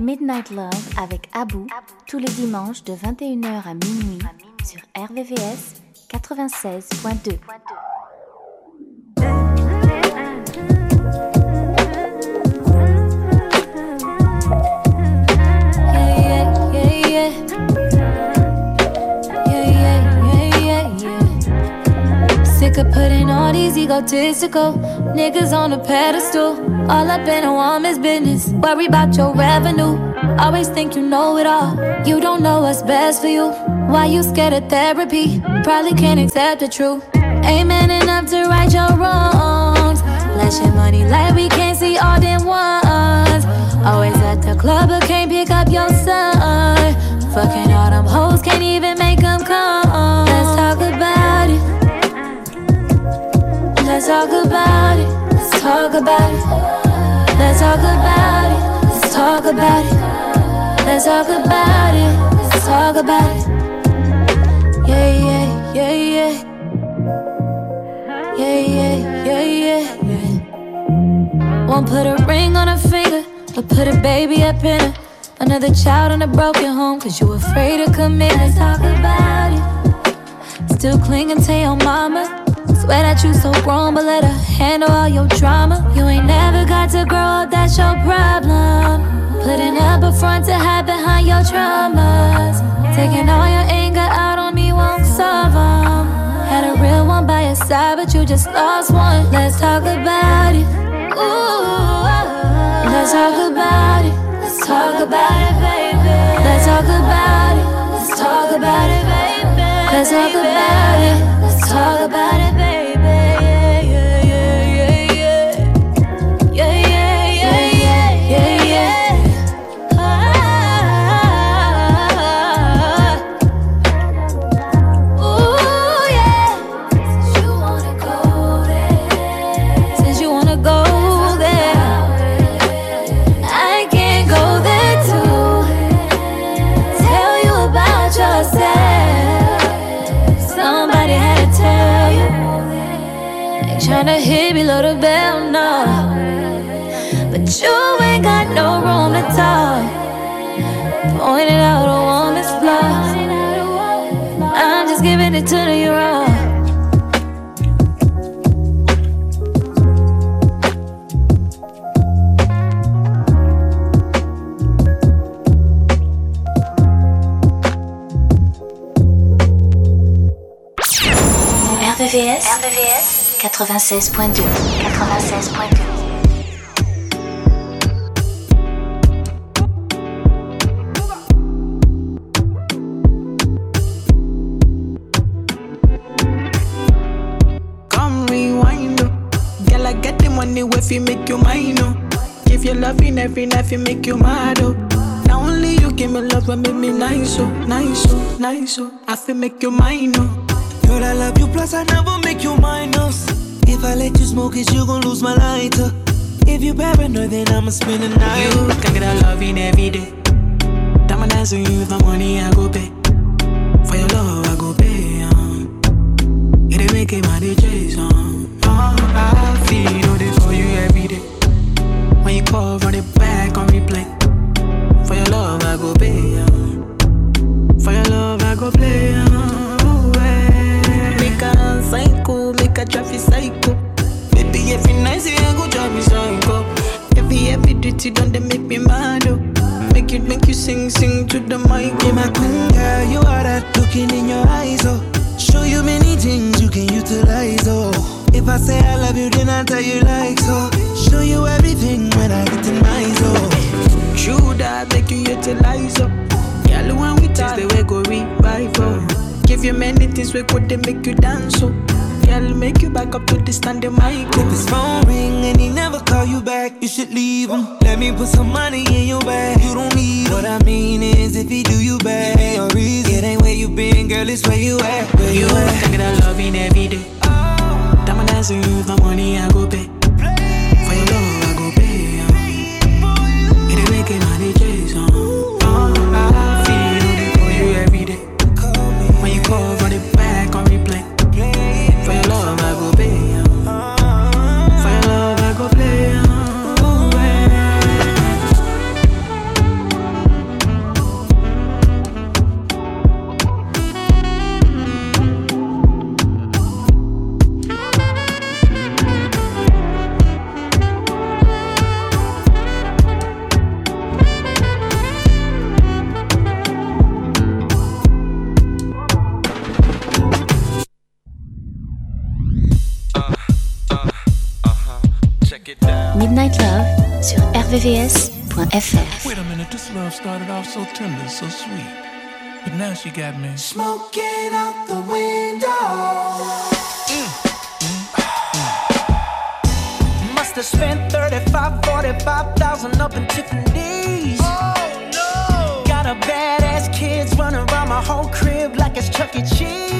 Midnight Love avec Abou tous les dimanches de 21h à minuit sur RVVS 96.2. these egotistical niggas on a pedestal. All up in a woman's business. Worry about your revenue. Always think you know it all. You don't know what's best for you. Why you scared of therapy? Probably can't accept the truth. Ain't man enough to right your wrongs. Flashing money like we can't see all them ones. Always at the club, but can't pick up your son. Fucking all them hoes, can't even make them come. Let's talk about it. Let's talk about it. Let's talk about it. Let's talk about it. Let's talk about it. Let's talk about it. Let's talk about it. Yeah, yeah, yeah, yeah. Yeah, yeah, yeah, yeah. Won't put a ring on her finger, but put a baby up in her. Another child in a broken home, cause you afraid to commit. Let's talk about it. Still clinging to your mama. Swear that you so grown, but let her handle all your drama. You ain't never got to grow up, that's your problem. Putting up a front to hide behind your traumas. Taking all your anger out on me won't solve them. Had a real one by your side, but you just lost one. Let's talk about it. Ooh, let's talk about it. Let's talk about it, baby. Let's talk about it. Let's talk about it, baby. Let's talk about it. Talk about it, baby. Just giving it to you raw. RVVS, RVVS 96.2 96.2 if you make you mine, oh. If you loving every night, you make you mad, oh. Now only you give me love and make me nice, oh, nice, oh, nice, oh. I feel make you mine, oh. Girl, I love you, plus I never make you minus. If I let you smoke it, you gon' lose my lighter. If you paranoid, then I'ma spend the night. You can get a loving every day. Diamond dance with you, my money I go pay. For your love, I go pay. Um. It ain't making my DJs um. Oh, I feel Call, run it back on replay. For your love, I go pay. For your love, I go play. Um psycho, make a traffic psycho. Baby, every night you go drive me psycho. Every every duty done they make me mad. Oh. Make you make you sing sing to the mic. Yeah, my queen girl, you are that looking in your eyes. Oh, show you many things you can utilize. Oh, if I say I love you, then I tell you like so. Oh. Show you everything when I get in my zone. True that make you utilize. Oh, girl, when we taste the way go revive. Oh. Give you many things we could they make you dance so Girl, make you back up to the standing mic. If his phone ring and he never call you back You should leave him. Let me put some money in your bag. You don't need him. What I mean is if he do you bad Give me a reason. It ain't where you been, girl, it's where you at. Where you, you at? Think that loving every day. Oh. Diamond dancing with my money I go pay vvs.fr. Wait a minute, this love started off so tender, so sweet. But now she got me smoking out the window. Mm, mm, mm. must have spent 35, 45,000 up in Tiffany's. Oh no! Got a badass kids running around my whole crib like it's Chuck E. Cheese.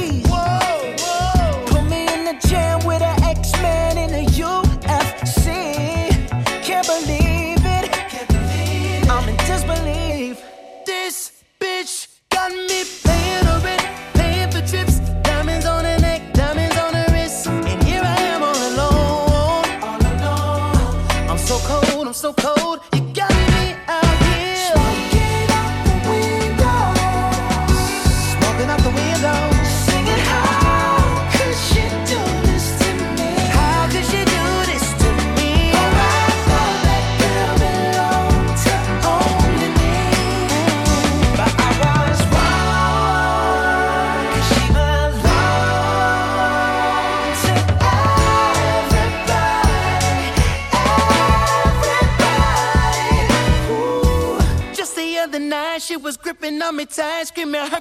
ice cream and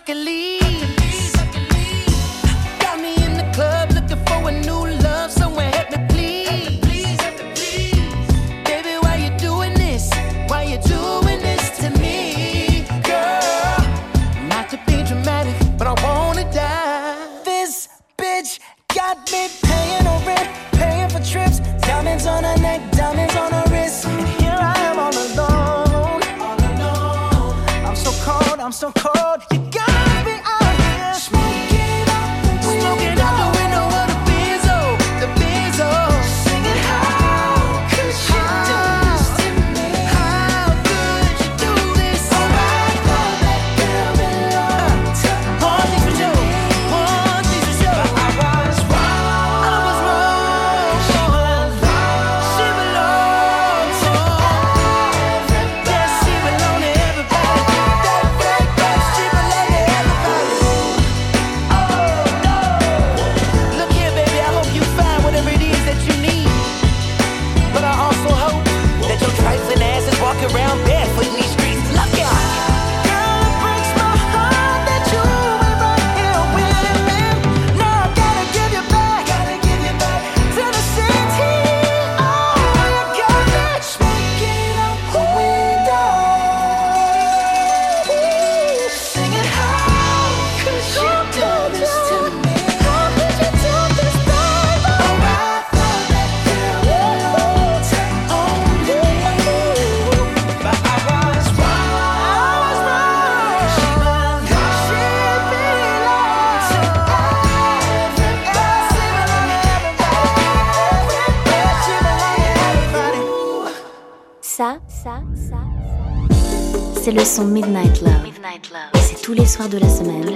son Midnight Love. Midnight Love. C'est tous les soirs de la semaine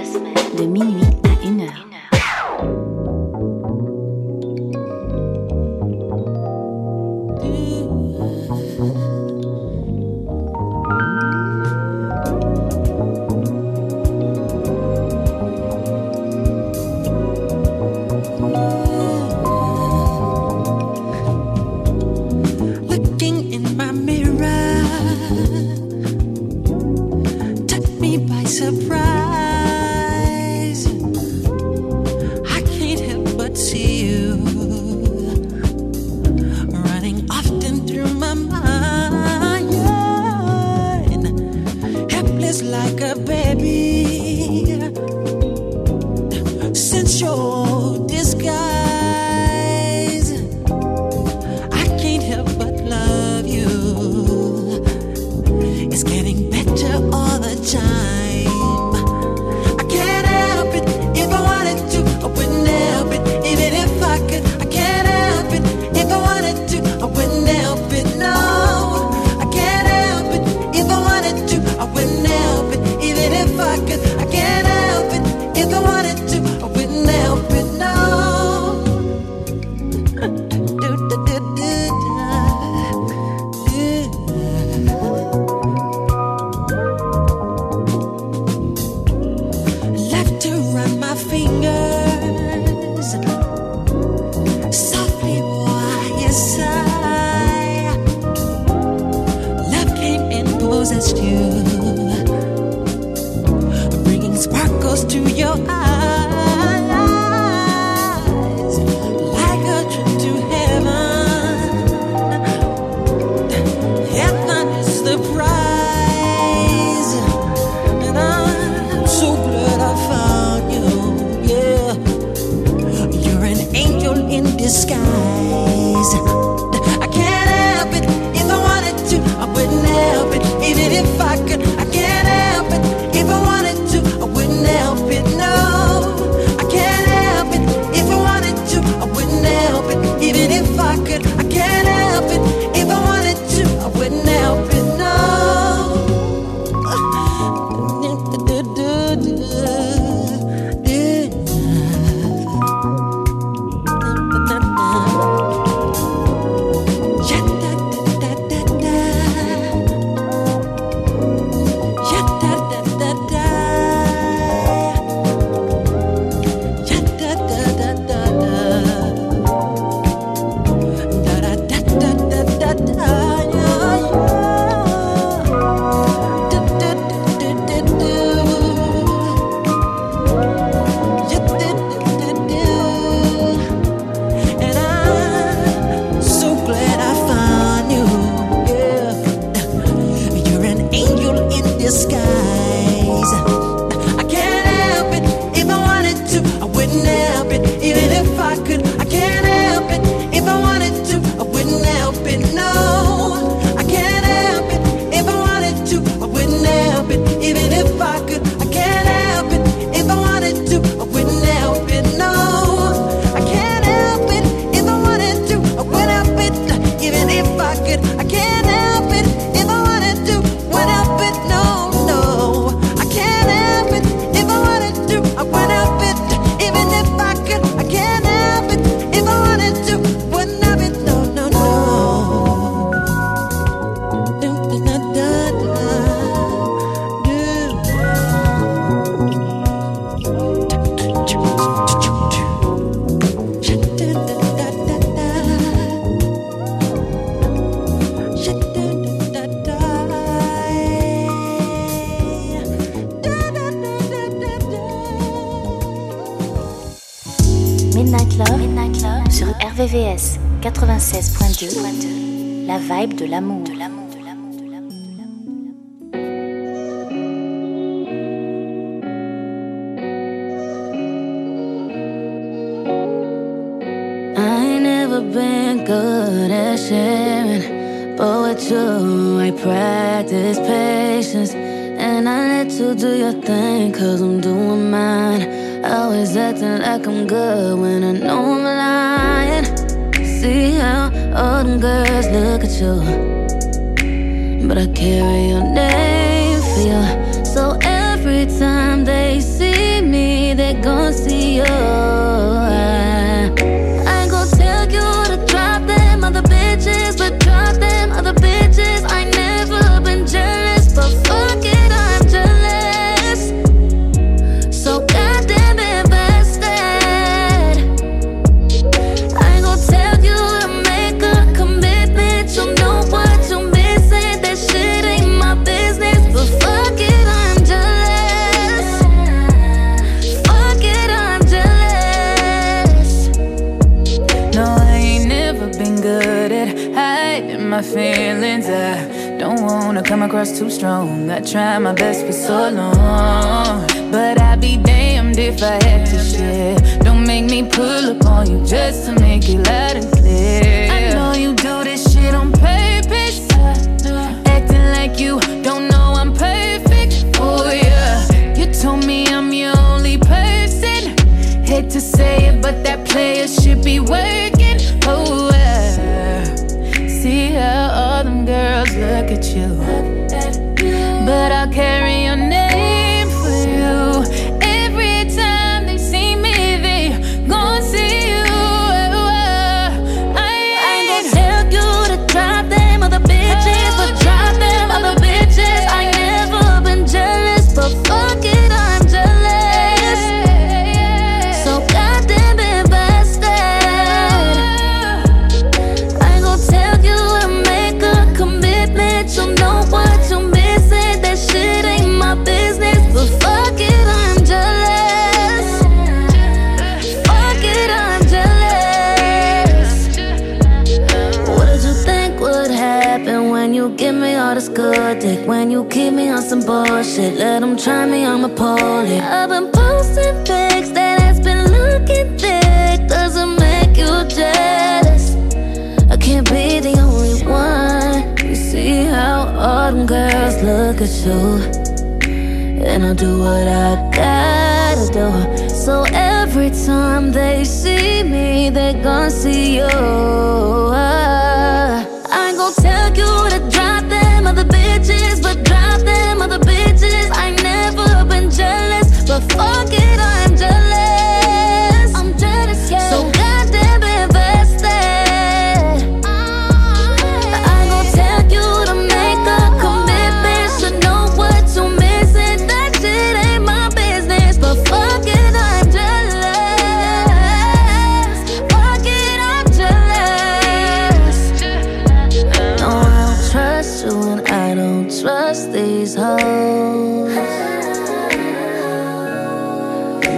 de l'amour.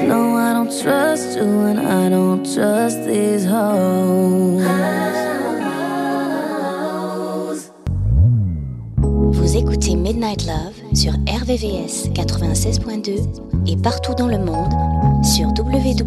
No, I don't trust you, and I don't trust. Vous écoutez Midnight Love sur RVVS 96.2 et partout dans le monde sur www.rvvs.fr.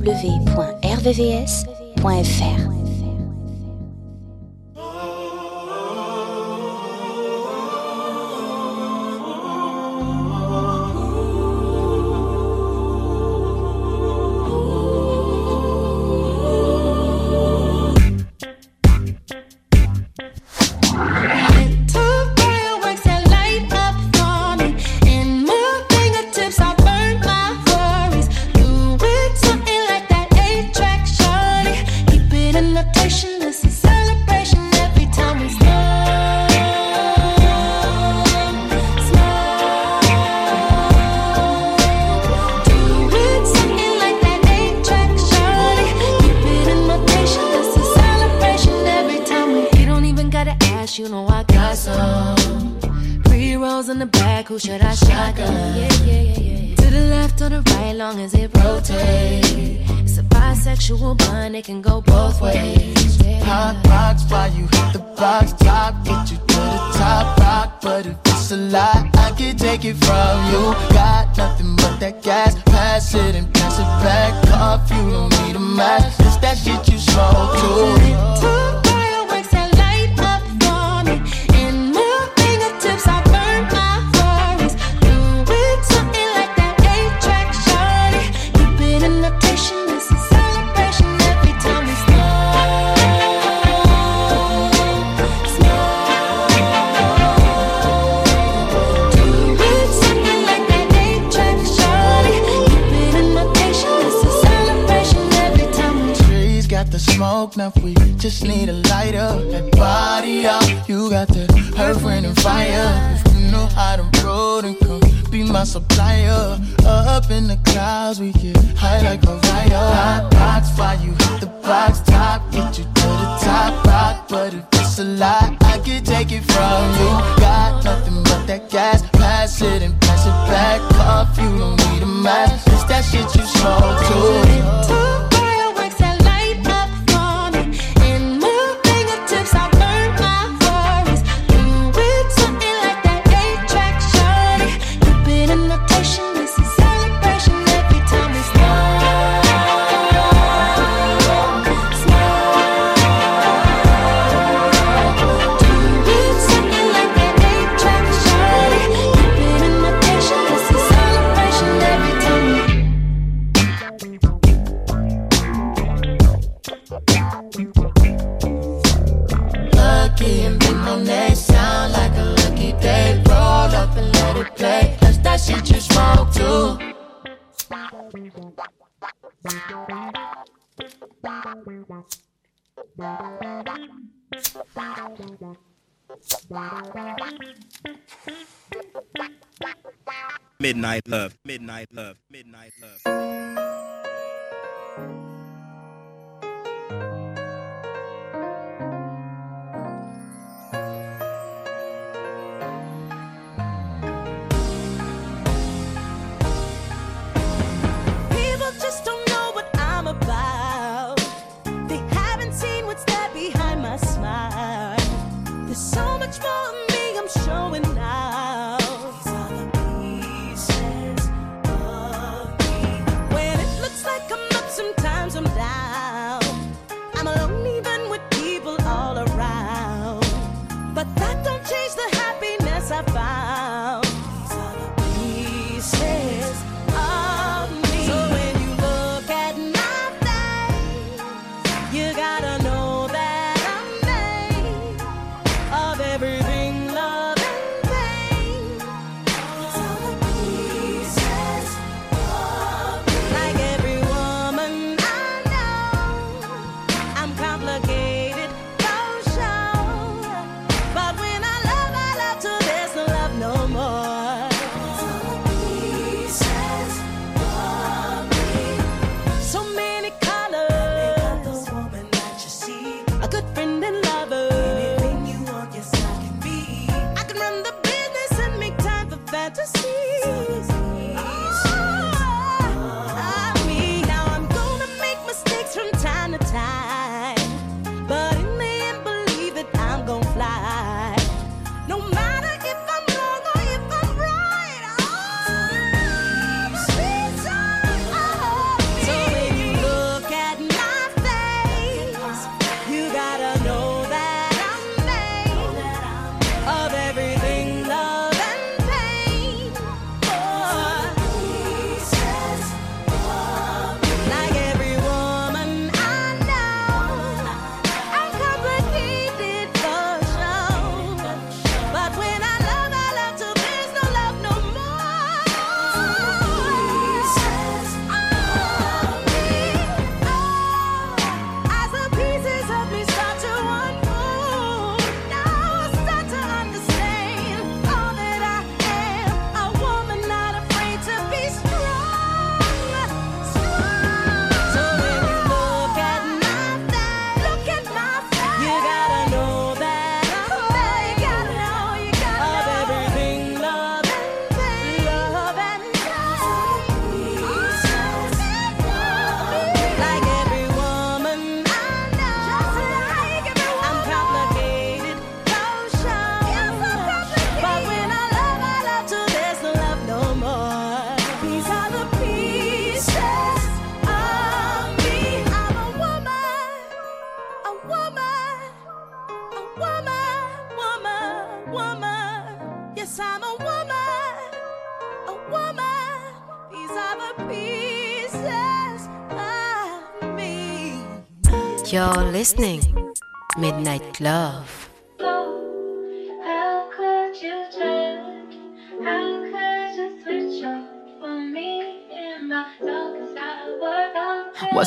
Love.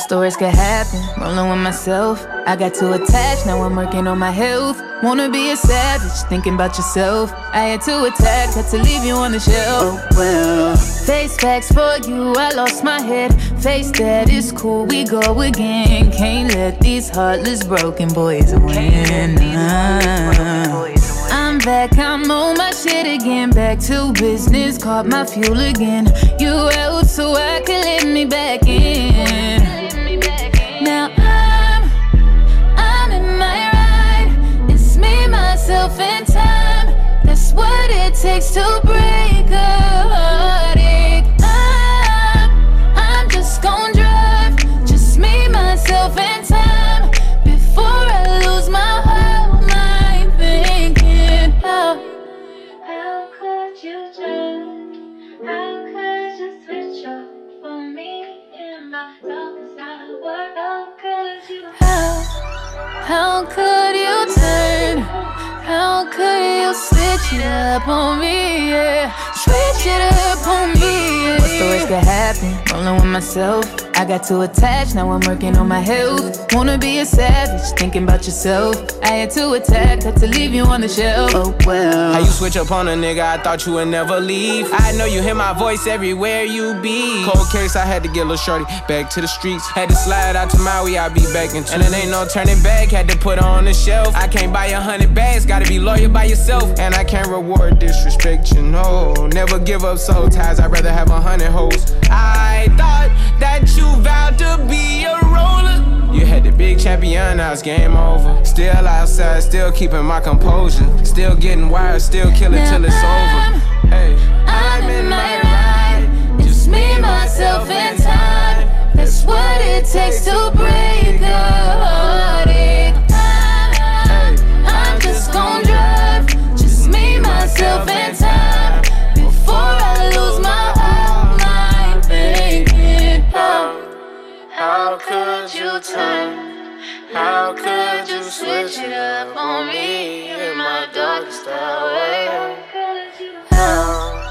The worst could happen? Rolling with myself. I got too attached, now I'm working on my health. Wanna be a savage, thinking about yourself. I had to attack, had to leave you on the shelf. Oh well. Face facts for you, I lost my head. Face that is cool, we go again. Can't let these heartless broken boys win. I'm back, I'm on my shit again. Back to business, caught my fuel again. You out so I can let me back in. Takes to break a up on me? Yeah, switch it up on me. Yeah. What's the worst that happened? Rolling with myself. I got too attached, now I'm working on my health. Wanna be a savage, thinking about yourself. I had to attack, had to leave you on the shelf. Oh well. How you switch up on a nigga, I thought you would never leave. I know you hear my voice everywhere you be. Cold case, I had to get a little shorty back to the streets. Had to slide out to Maui, I'll be back in two. And it ain't no turning back, had to put her on the shelf. I can't buy a hundred bags, gotta be loyal by yourself. And I can't reward disrespect, you know. Never give up soul ties, I'd rather have a hundred hoes. I thought that you vowed to be a roller. You had the big champion, now it's game over. Still outside, still keeping my composure. Still getting wired, still killing till it's over. Hey, I'm in my ride. Just me, myself, and time. That's what it takes to break a you turn? How could you switch it up on me in my darkest hour? How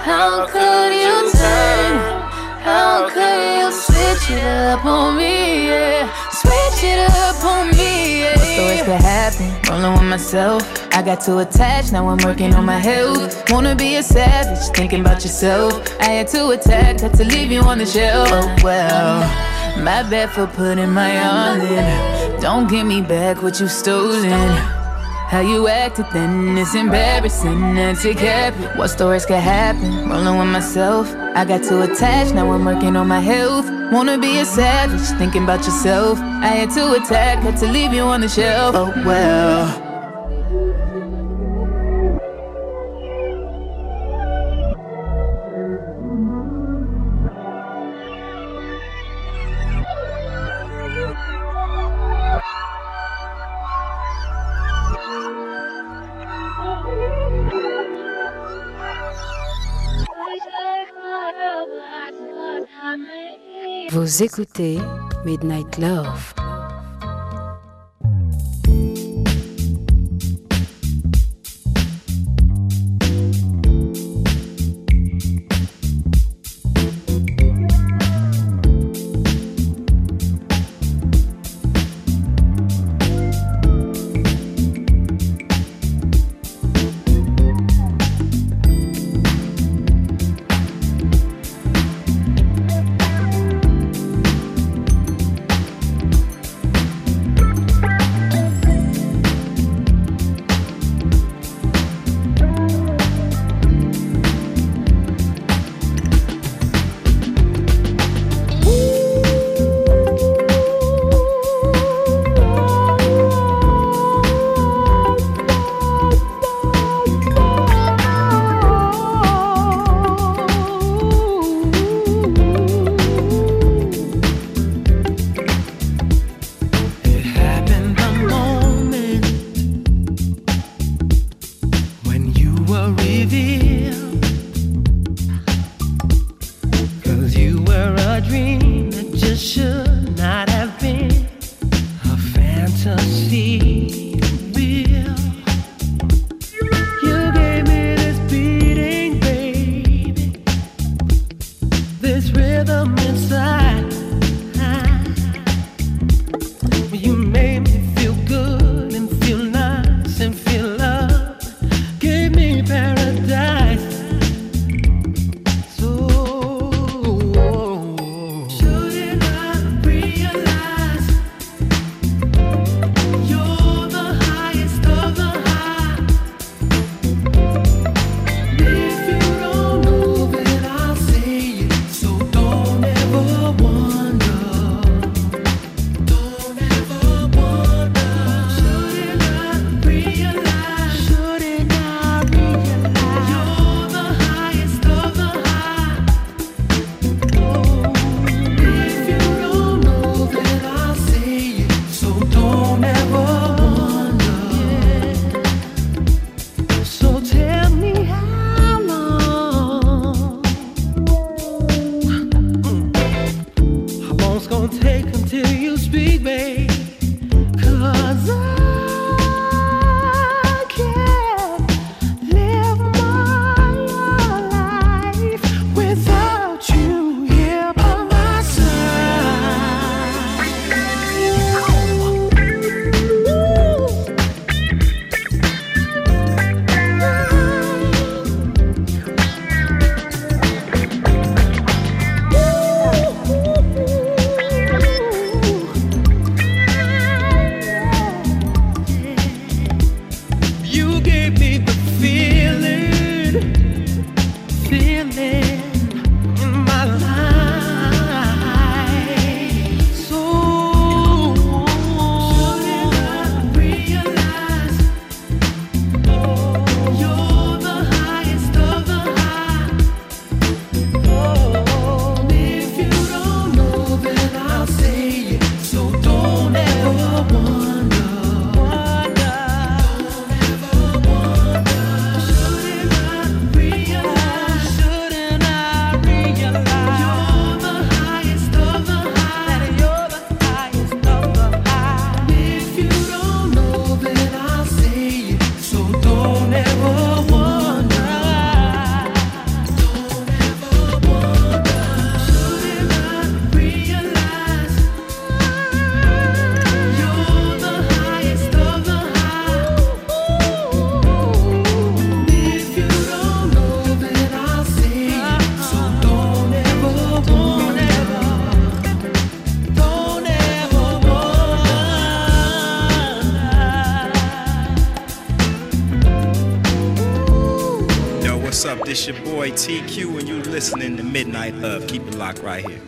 how could you turn? How could you switch it up on me? Yeah, switch it up on me. What's the worst that happened? Rolling with myself. I got too attached, now I'm working on my health. Wanna be a savage, thinking about yourself. I had to attack, had to leave you on the shelf. Oh well, my bad for putting my all in. Don't give me back what you stolen. How you acted then is embarrassing and take habit. What stories could happen? Rolling with myself. I got too attached, now I'm working on my health. Wanna be a savage, thinking about yourself. I had to attack, had to leave you on the shelf. Oh well. Vous écoutez Midnight Love. It's your boy TQ, and you're listening to Midnight Love. Keep it locked right here.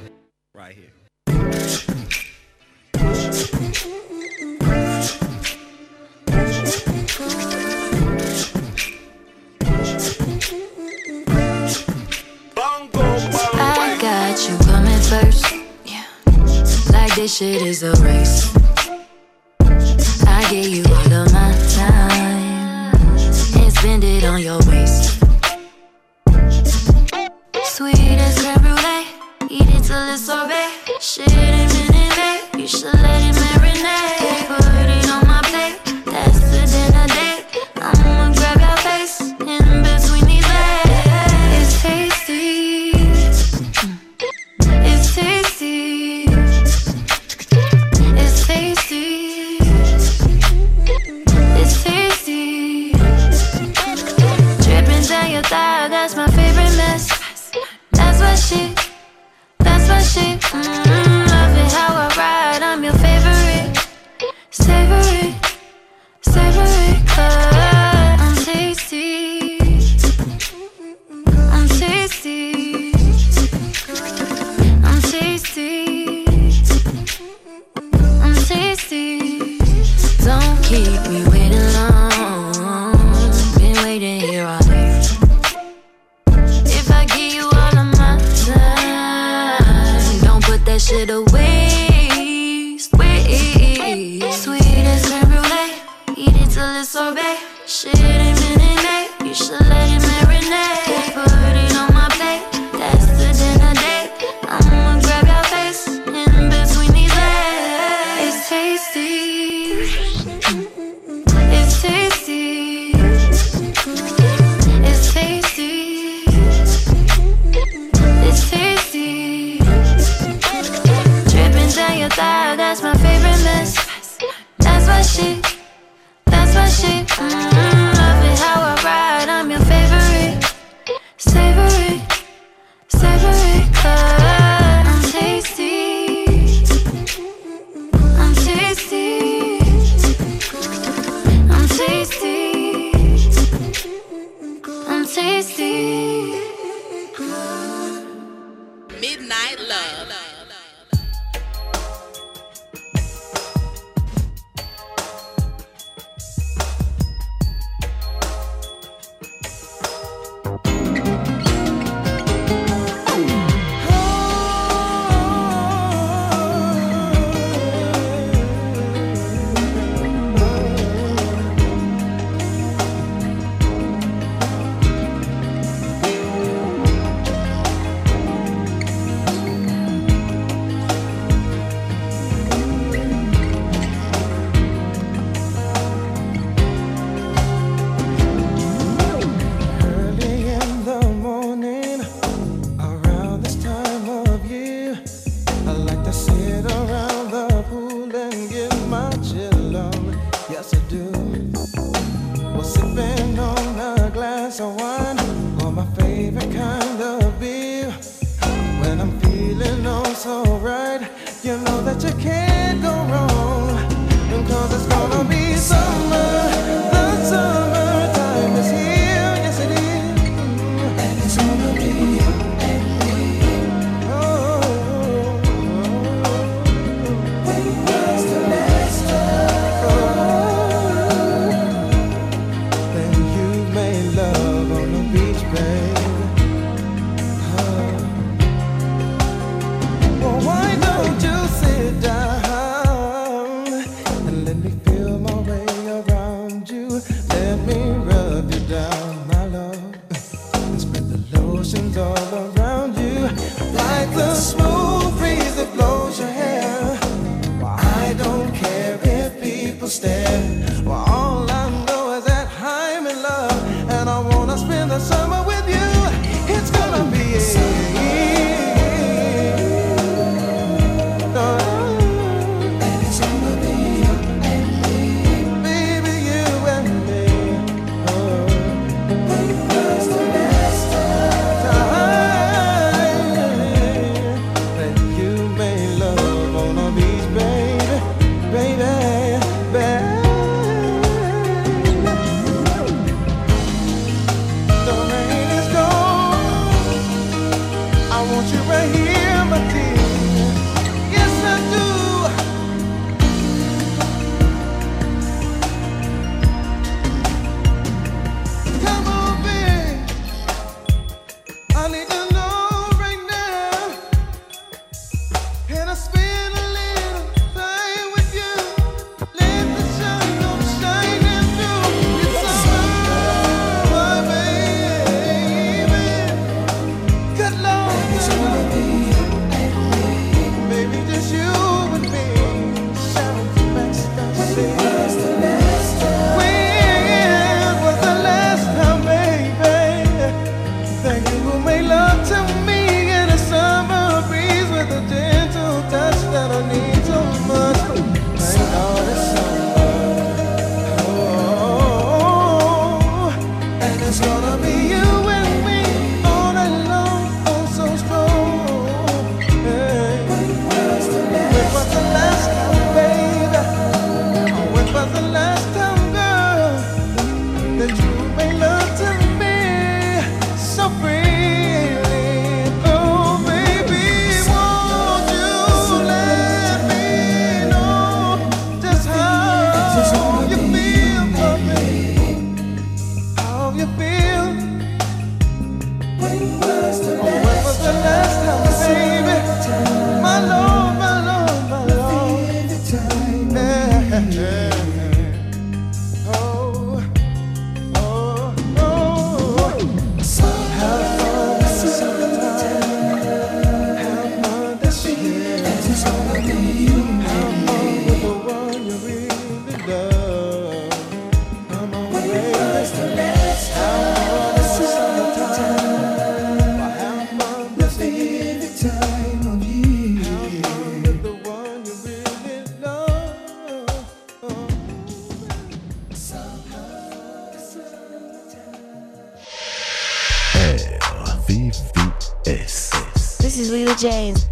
This is Lila James.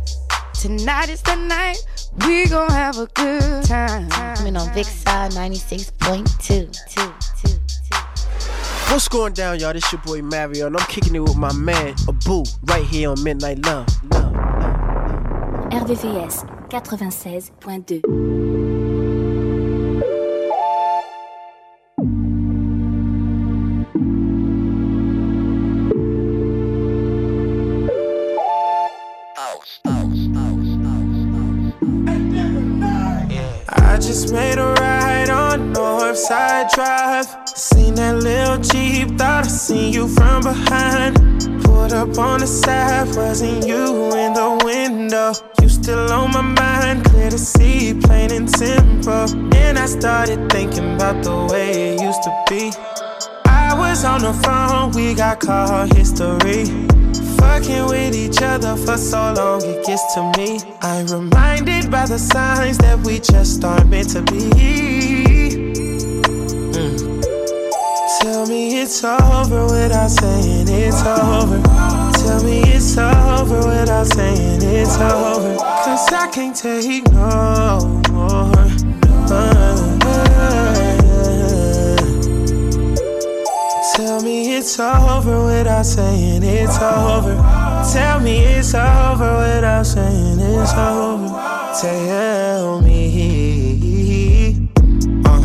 Tonight is the night we gon' have a good time. Coming on Vixar 96.2. What's going down, y'all? This your boy Mario, and I'm kicking it with my man Abu right here on Midnight Love. RVVS 96.2. just made a ride on Northside Drive. Seen that little Jeep, thought I seen you from behind. Pulled up on the side, wasn't you in the window? You still on my mind, clear to see, plain and simple. And I started thinking about the way it used to be. I was on the phone, we got call history. Fucking with each other for so long, it gets to me. I'm reminded by the signs that we just aren't meant to be. Mm. Tell me it's over without saying it's over. Tell me it's over without saying it's over. Cause I can't take no more. Uh, uh, uh. Tell me it's over without saying it's over. Tell me it's over without saying it's over. Tell me. Uh,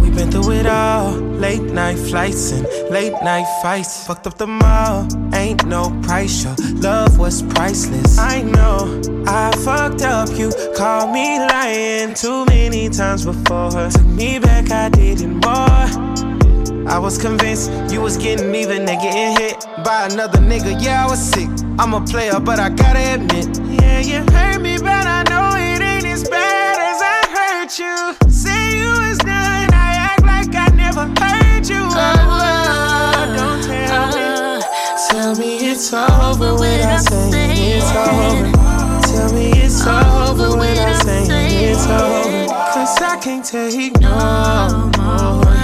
we've been through it all. Late night flights and late night fights. Fucked up the mall. Ain't no price. Your love was priceless. I know I fucked up. You called me lying too many times before. Took me back, I did it more. I was convinced you was getting even and getting hit by another nigga. Yeah, I was sick. I'm a player, but I gotta admit. Yeah, you hurt me, but I know it ain't as bad as I hurt you. Say you was done, I act like I never heard you. Oh, don't tell me. Uh-huh. Tell me it's over without saying it's over. Tell me it's uh-huh. over without saying it's over. Cause I can't take no more.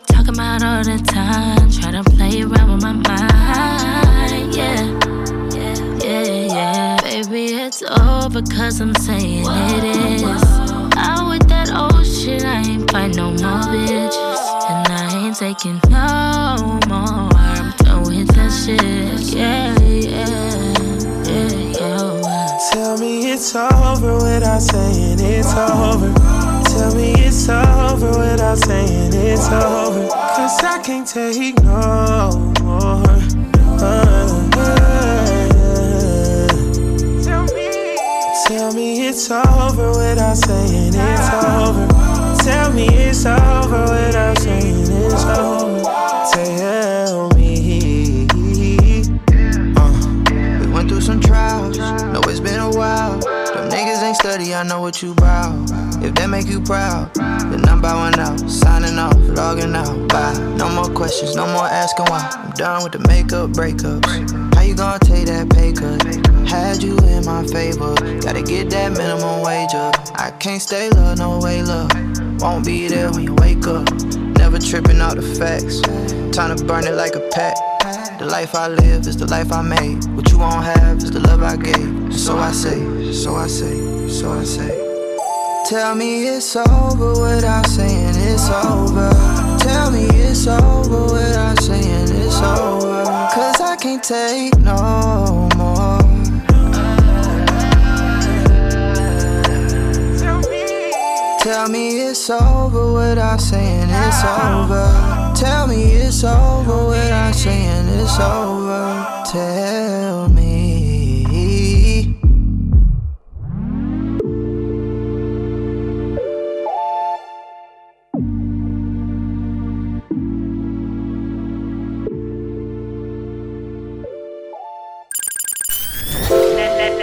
Talking about all the time. Try to play around with my mind. Yeah. Yeah, yeah. yeah. Baby, it's over cause I'm saying it is. Out with that old shit, I ain't fight no more bitches. And I ain't taking no more. I'm done with that shit. Yeah, yeah, yeah, yeah. Tell me it's over without saying it's over. Tell me it's over without saying it's over. Cause I can't take no more. No. Tell, me. Tell me it's over without saying it's over. Tell me it's over without saying it's over. Tell me. Uh, we went through some trials. No, it's been a while. Them niggas ain't study, I know what you bout. If that make you proud, then I'm bowing out, signing off, logging out. Bye. No more questions, no more asking why. I'm done with the makeup breakups. How you gonna take that pay cut? Had you in my favor, gotta get that minimum wage up. I can't stay low, no way love. Won't be there when you wake up. Never tripping out the facts. Time to burn it like a pack. The life I live is the life I made. What you won't have is the love I gave. So I say, so I say, so I say. Tell me it's over without saying it's over. Tell me it's over without saying it's over. Cause I can't take no more. Tell me it's over without saying it's over. Tell me it's over without saying it's over. Tell me.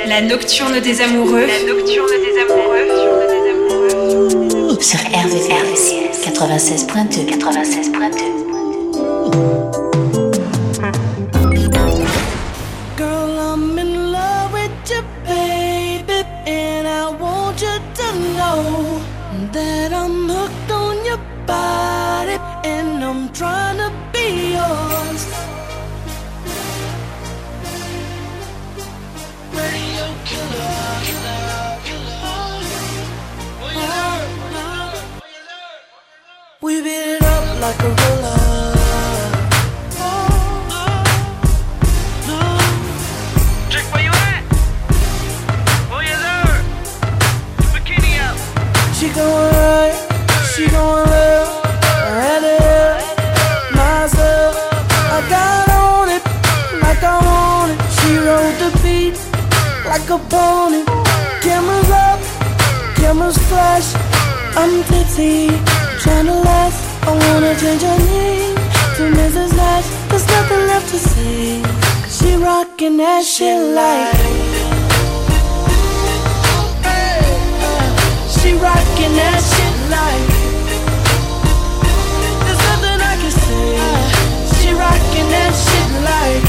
La nocturne des amoureux. La nocturne des amoureux. Sur RVVS 96.2 96.2 Girl, I'm in love with you, baby, and I want you to know that I'm hooked on your body, and I'm trying beat it up like a gorilla. Chick, where you at? Oh, yes, sir. Bikini out. She going right, she going left. I had to help myself. I got on it like I want it. She rode the beat like a pony. Cameras up, cameras flash. I'm tipsy, to. I wanna change her name to Mrs. Nash. There's nothing left to say. She rockin' that shit like. She rockin' that shit like. There's nothing I can say. She rockin' that shit like,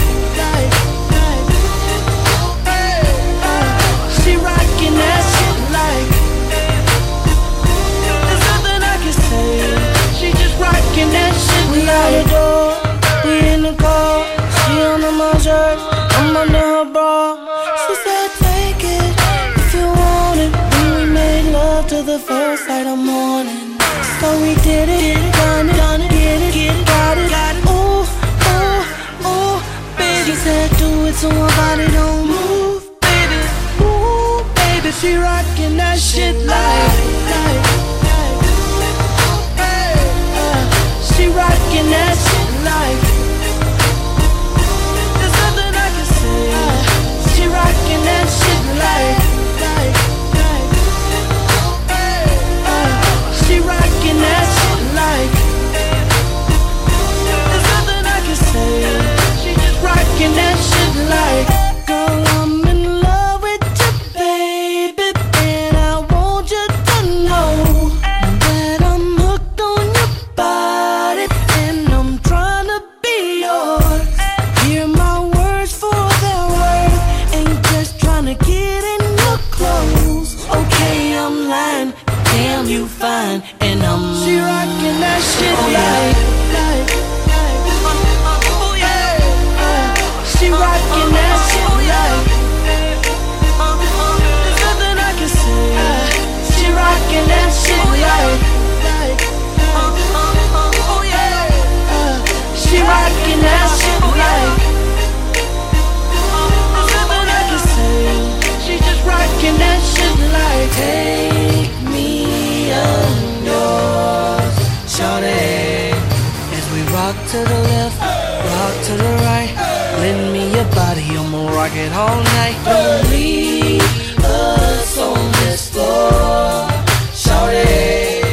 all night. believe us on this floor, Shawty.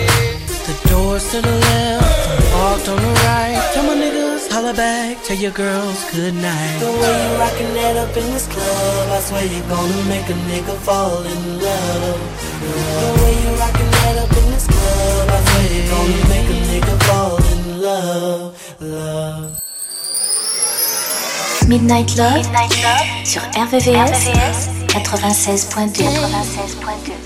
The doors to the left, the off on the right. Tell my niggas, holla back, tell your girls good night. The way you rocking that up in this club, I swear you're gonna make a nigga fall in love. The way you rocking that up in this club, I swear you're gonna make a nigga fall in love, love. Midnight Love. Midnight Love. sur RVVS, 96.2. 96.2.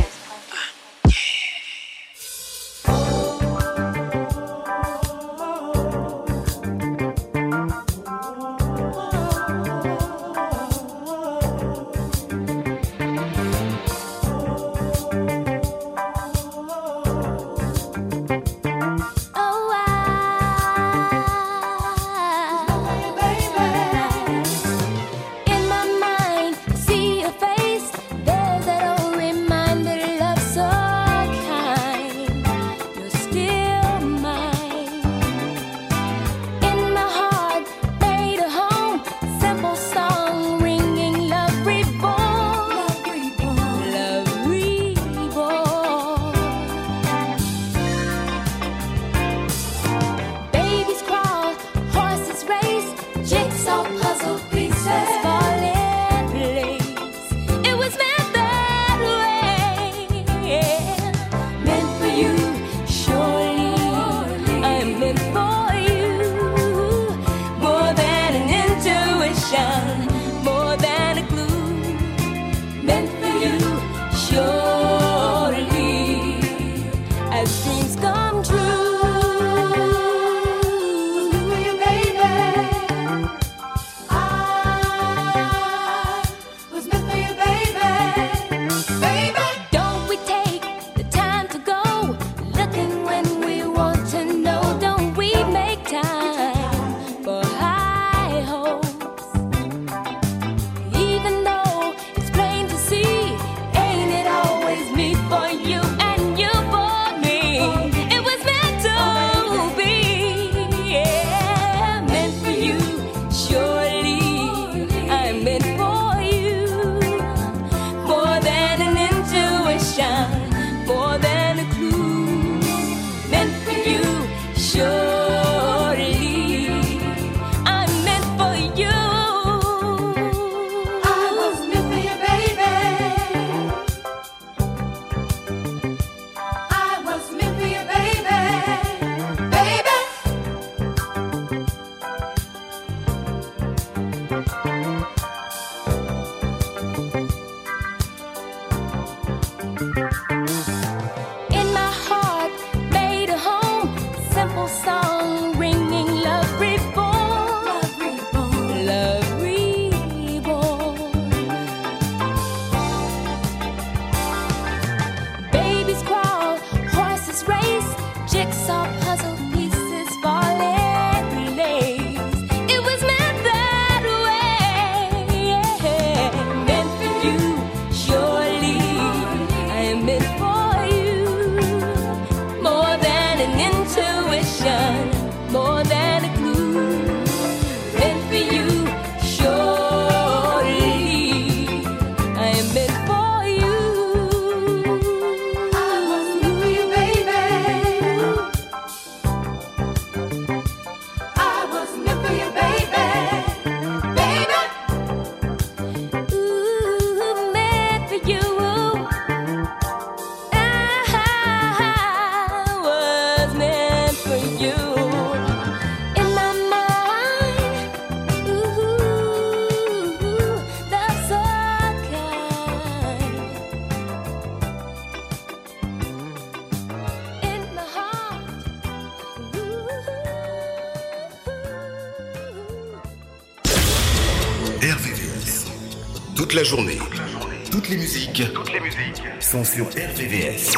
Sur RVVS.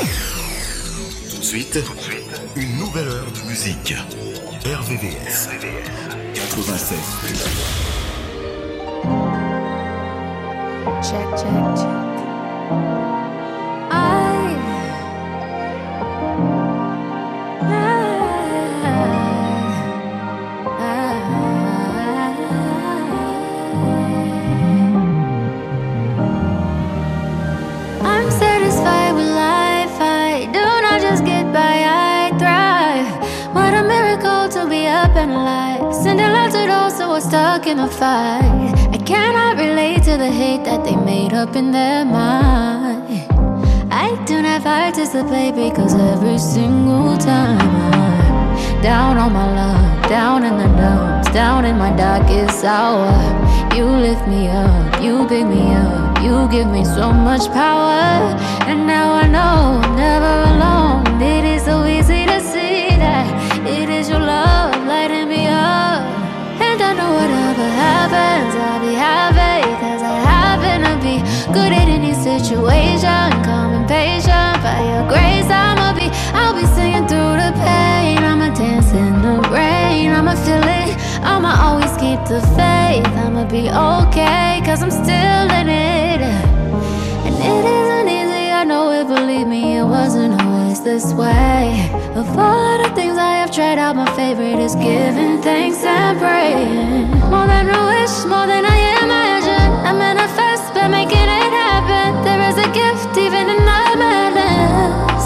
Tout de suite. Une nouvelle heure de musique. RVVS. 96. Pick me up, you give me so much power. And now I know I'm never alone. It is so easy to see that it is your love lighting me up. And I know whatever happens, I'll be happy. Cause I happen to be good at any situation. Calm and patient. By your grace, I'ma be, I'll be singing through the pain. I'ma dance in the rain. I'ma feel it. I'ma always keep the faith. I'ma be okay. Cause I'm still in it. And it isn't easy, I know it, believe me, it wasn't always this way. Of all the things I have tried out, my favorite is giving thanks and praying. More than a wish, more than I imagine. I manifest by making it happen. There is a gift even in the madness.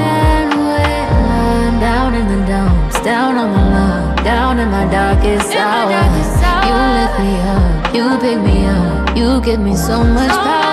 And when I'm down in the dumps, down on my luck, down in my darkest hour, you lift me up, you pick me up, you give me so much power.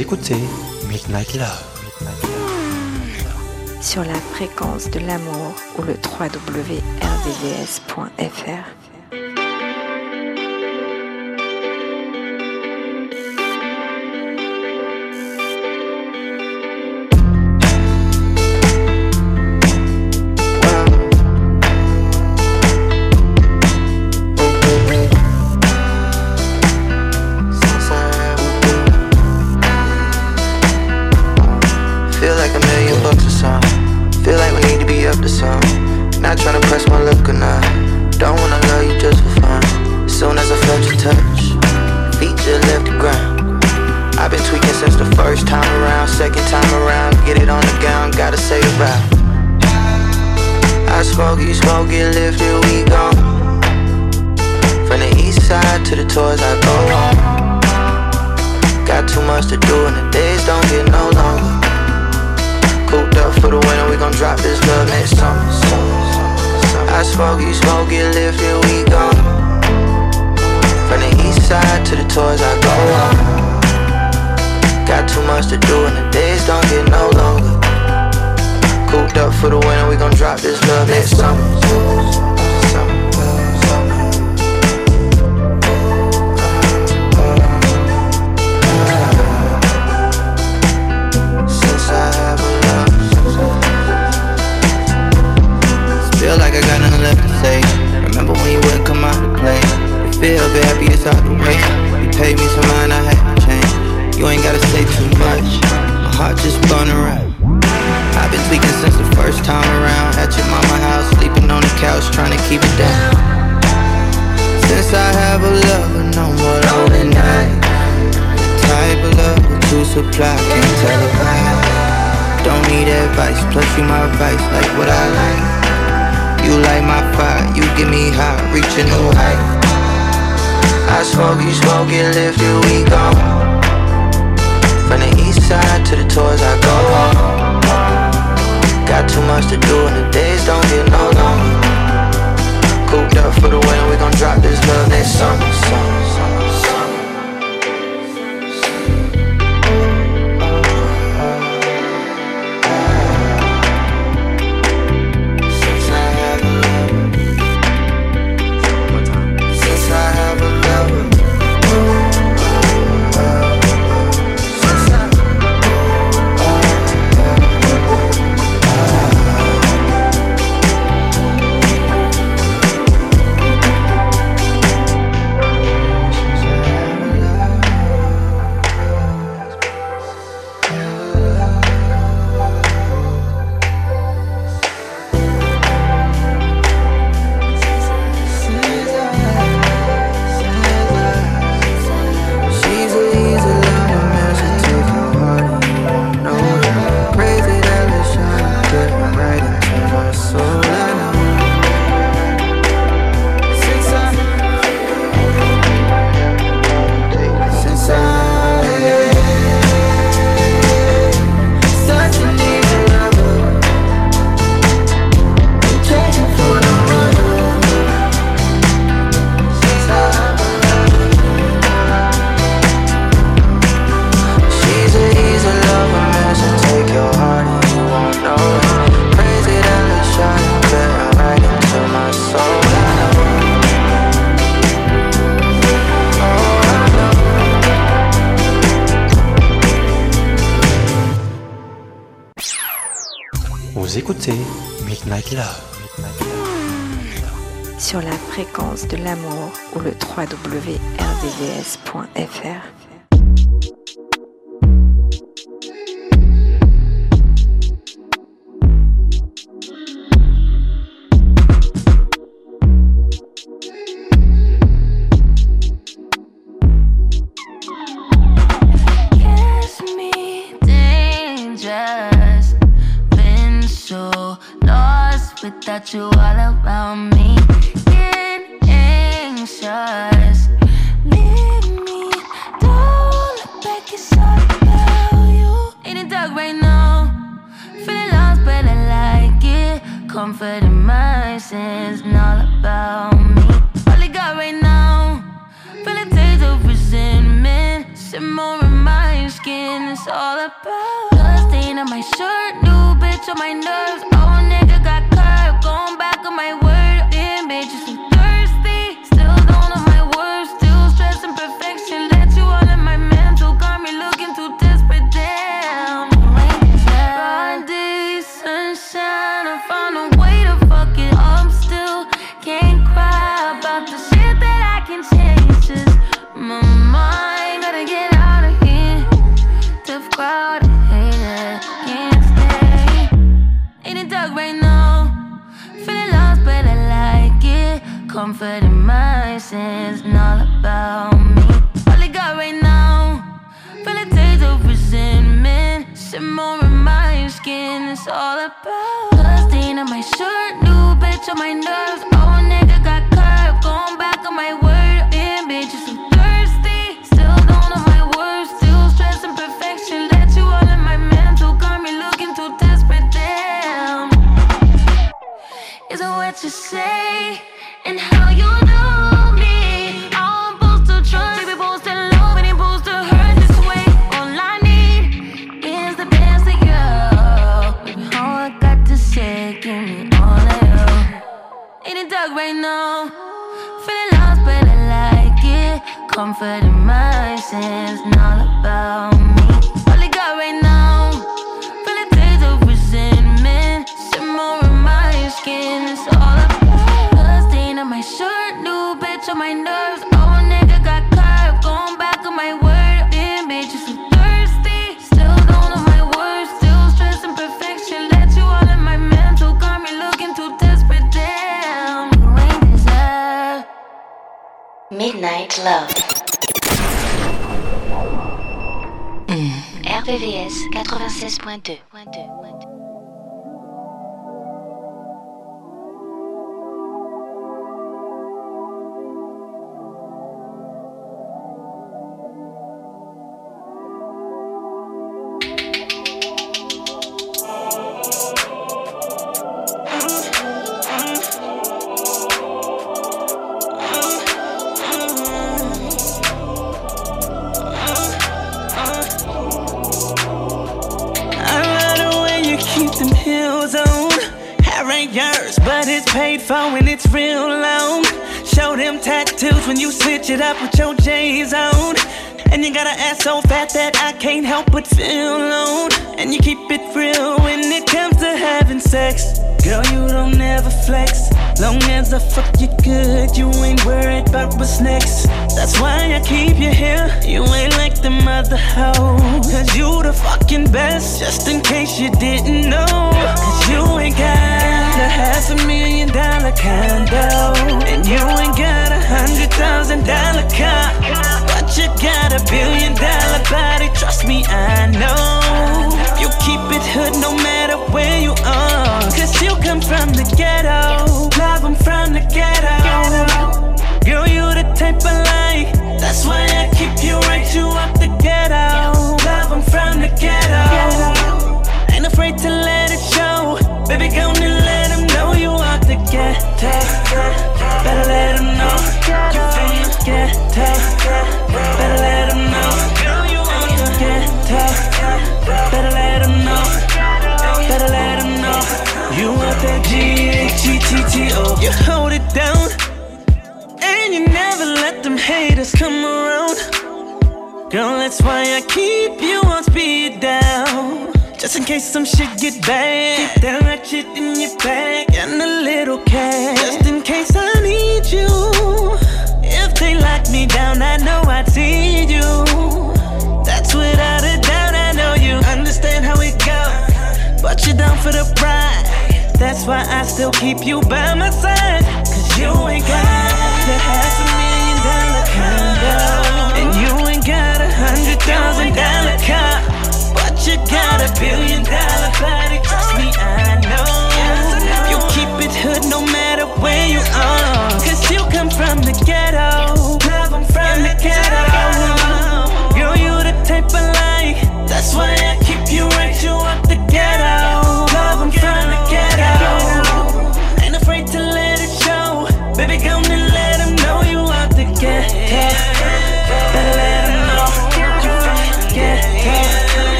écoutez Midnight Love. Sur la fréquence de l'amour ou le www.rdvs.fr 96.2. Vous écoutez Midnight Love. Sur la fréquence de l'amour ou le www.rdvs.fr.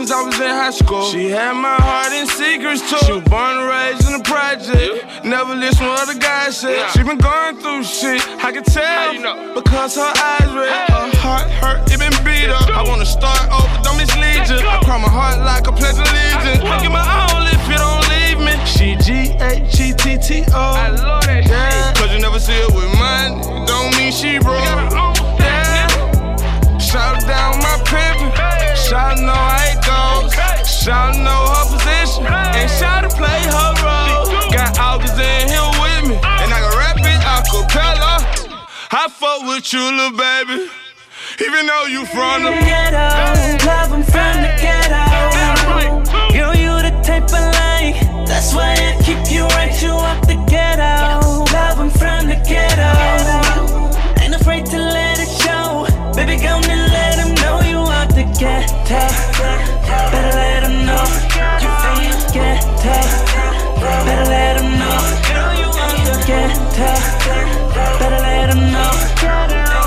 since I was in high school. She had my heart in secrets too. She was born and raised in the project. Never listen to what other guys say. She been going through shit. I can tell because her eyes red. Her heart hurt, it been beat up. I wanna start over, don't mislead you. I cry my heart like a pledge of allegiance. I give my all if you don't leave me. She G H E T T O. I love that yeah. Cause you never see her with money. Don't mean she broke. Yeah. Shout down my pimpin'. Shout know how it goes. Shout know her position. And shout to play her role. Got August in here with me. And I can rap it a cappella. I fuck with you, little baby. Even though you from the ghetto, love 'em from the ghetto. Girl, you the type I like. That's why I keep you right, you out the ghetto. Love 'em from the ghetto. Ain't afraid to let it show. Baby, go and out the ghetto. Better let 'em know you from the ghetto. Better let 'em know. Girl, you out the ghetto. Better let 'em know.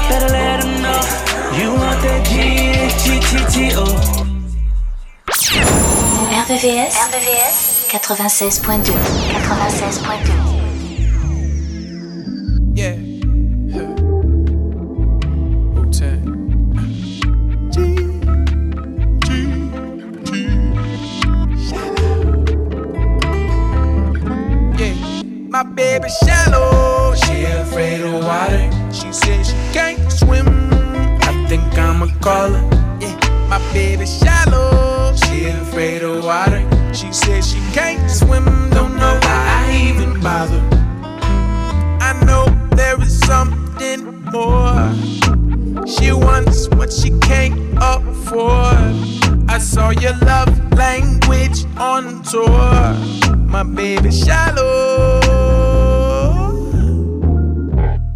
Better let 'em know. You want that G-H-G-T-T-O. RVVS, RVVS 96.2 96.2 Yeah. My baby shallow, she afraid of water. She says she can't swim. I think I'ma call her. Yeah. My baby shallow, she afraid of water. She says she can't swim. Don't know why I even bother. I know there is something more. She wants what she can't afford. I saw your love language on tour. My baby shallow.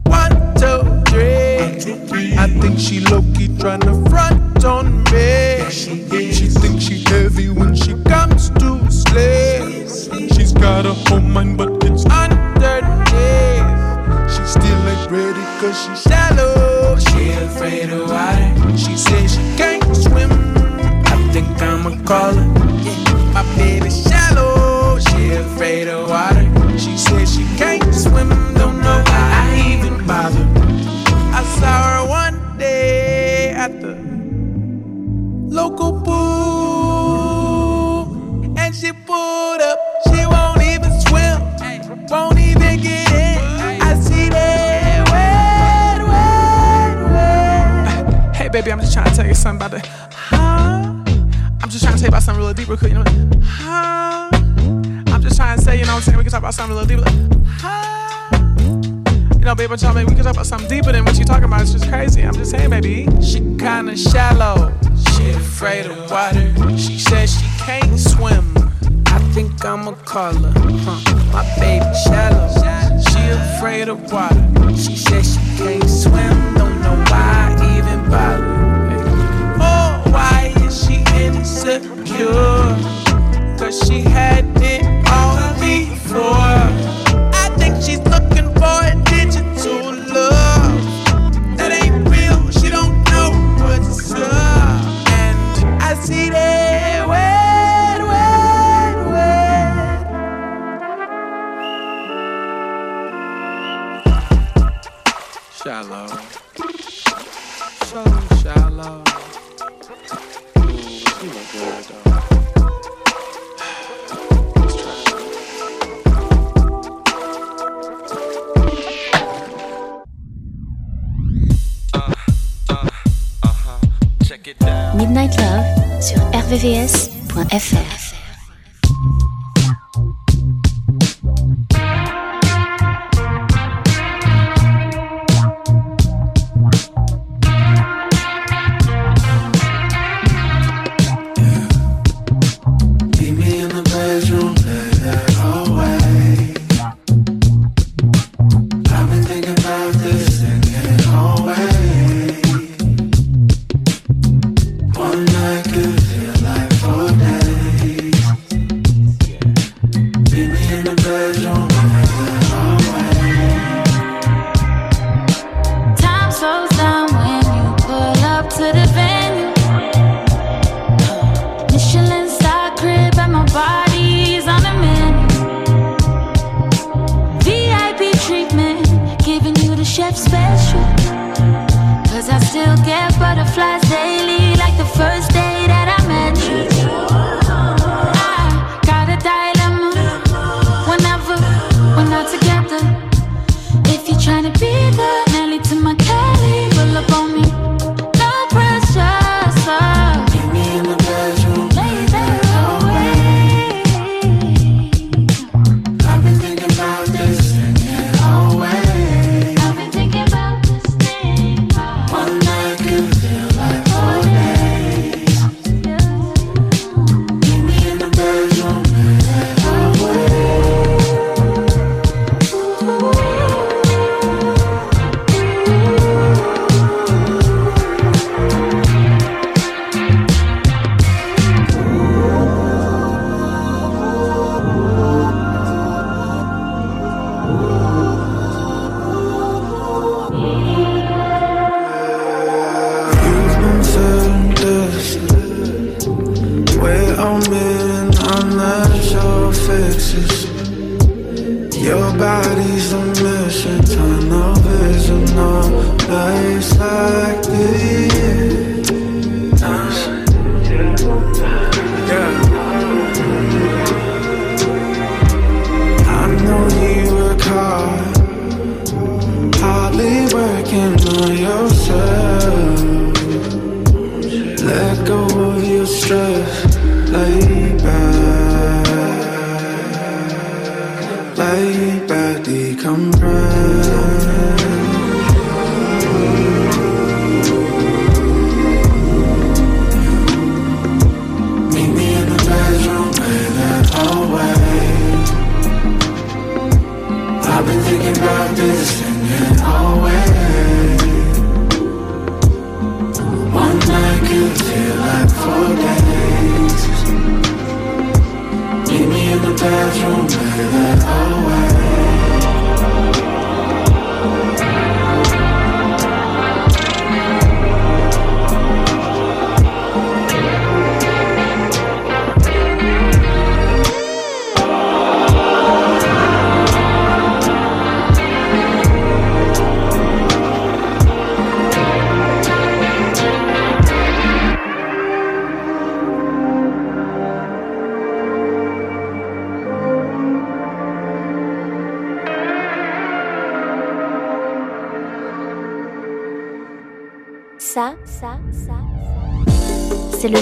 One, two, three. I think she low-key tryna front on me. She thinks she heavy when she comes to slay. She's got a home mind, but it's underneath. She still ain't ready cause she shallow. She afraid of water. She says she can't think I'ma call her. Yeah, my baby shallow. She afraid of water. She says she can't swim. Don't know why I even bother. I saw her one day at the local pool. And she pulled up. She won't even swim. Won't even get in. I see that wet, wet, wet. Hey, baby, I'm just trying to tell you something about the. Just trying to you about something real deep, real quick. You know, huh? I'm just trying to say, you know what I'm saying? We can talk about something real deep. Like, huh? You know, baby, trying to we can talk about something deeper than what you're talking about. It's just crazy. I'm just saying, baby. She kinda shallow. She afraid of water. She says she can't swim. I think I'ma call her. Huh. My baby shallow. She afraid of water. She says she can't swim. Don't know why I even bother. Insecure? Cause she had it rvvs.fr.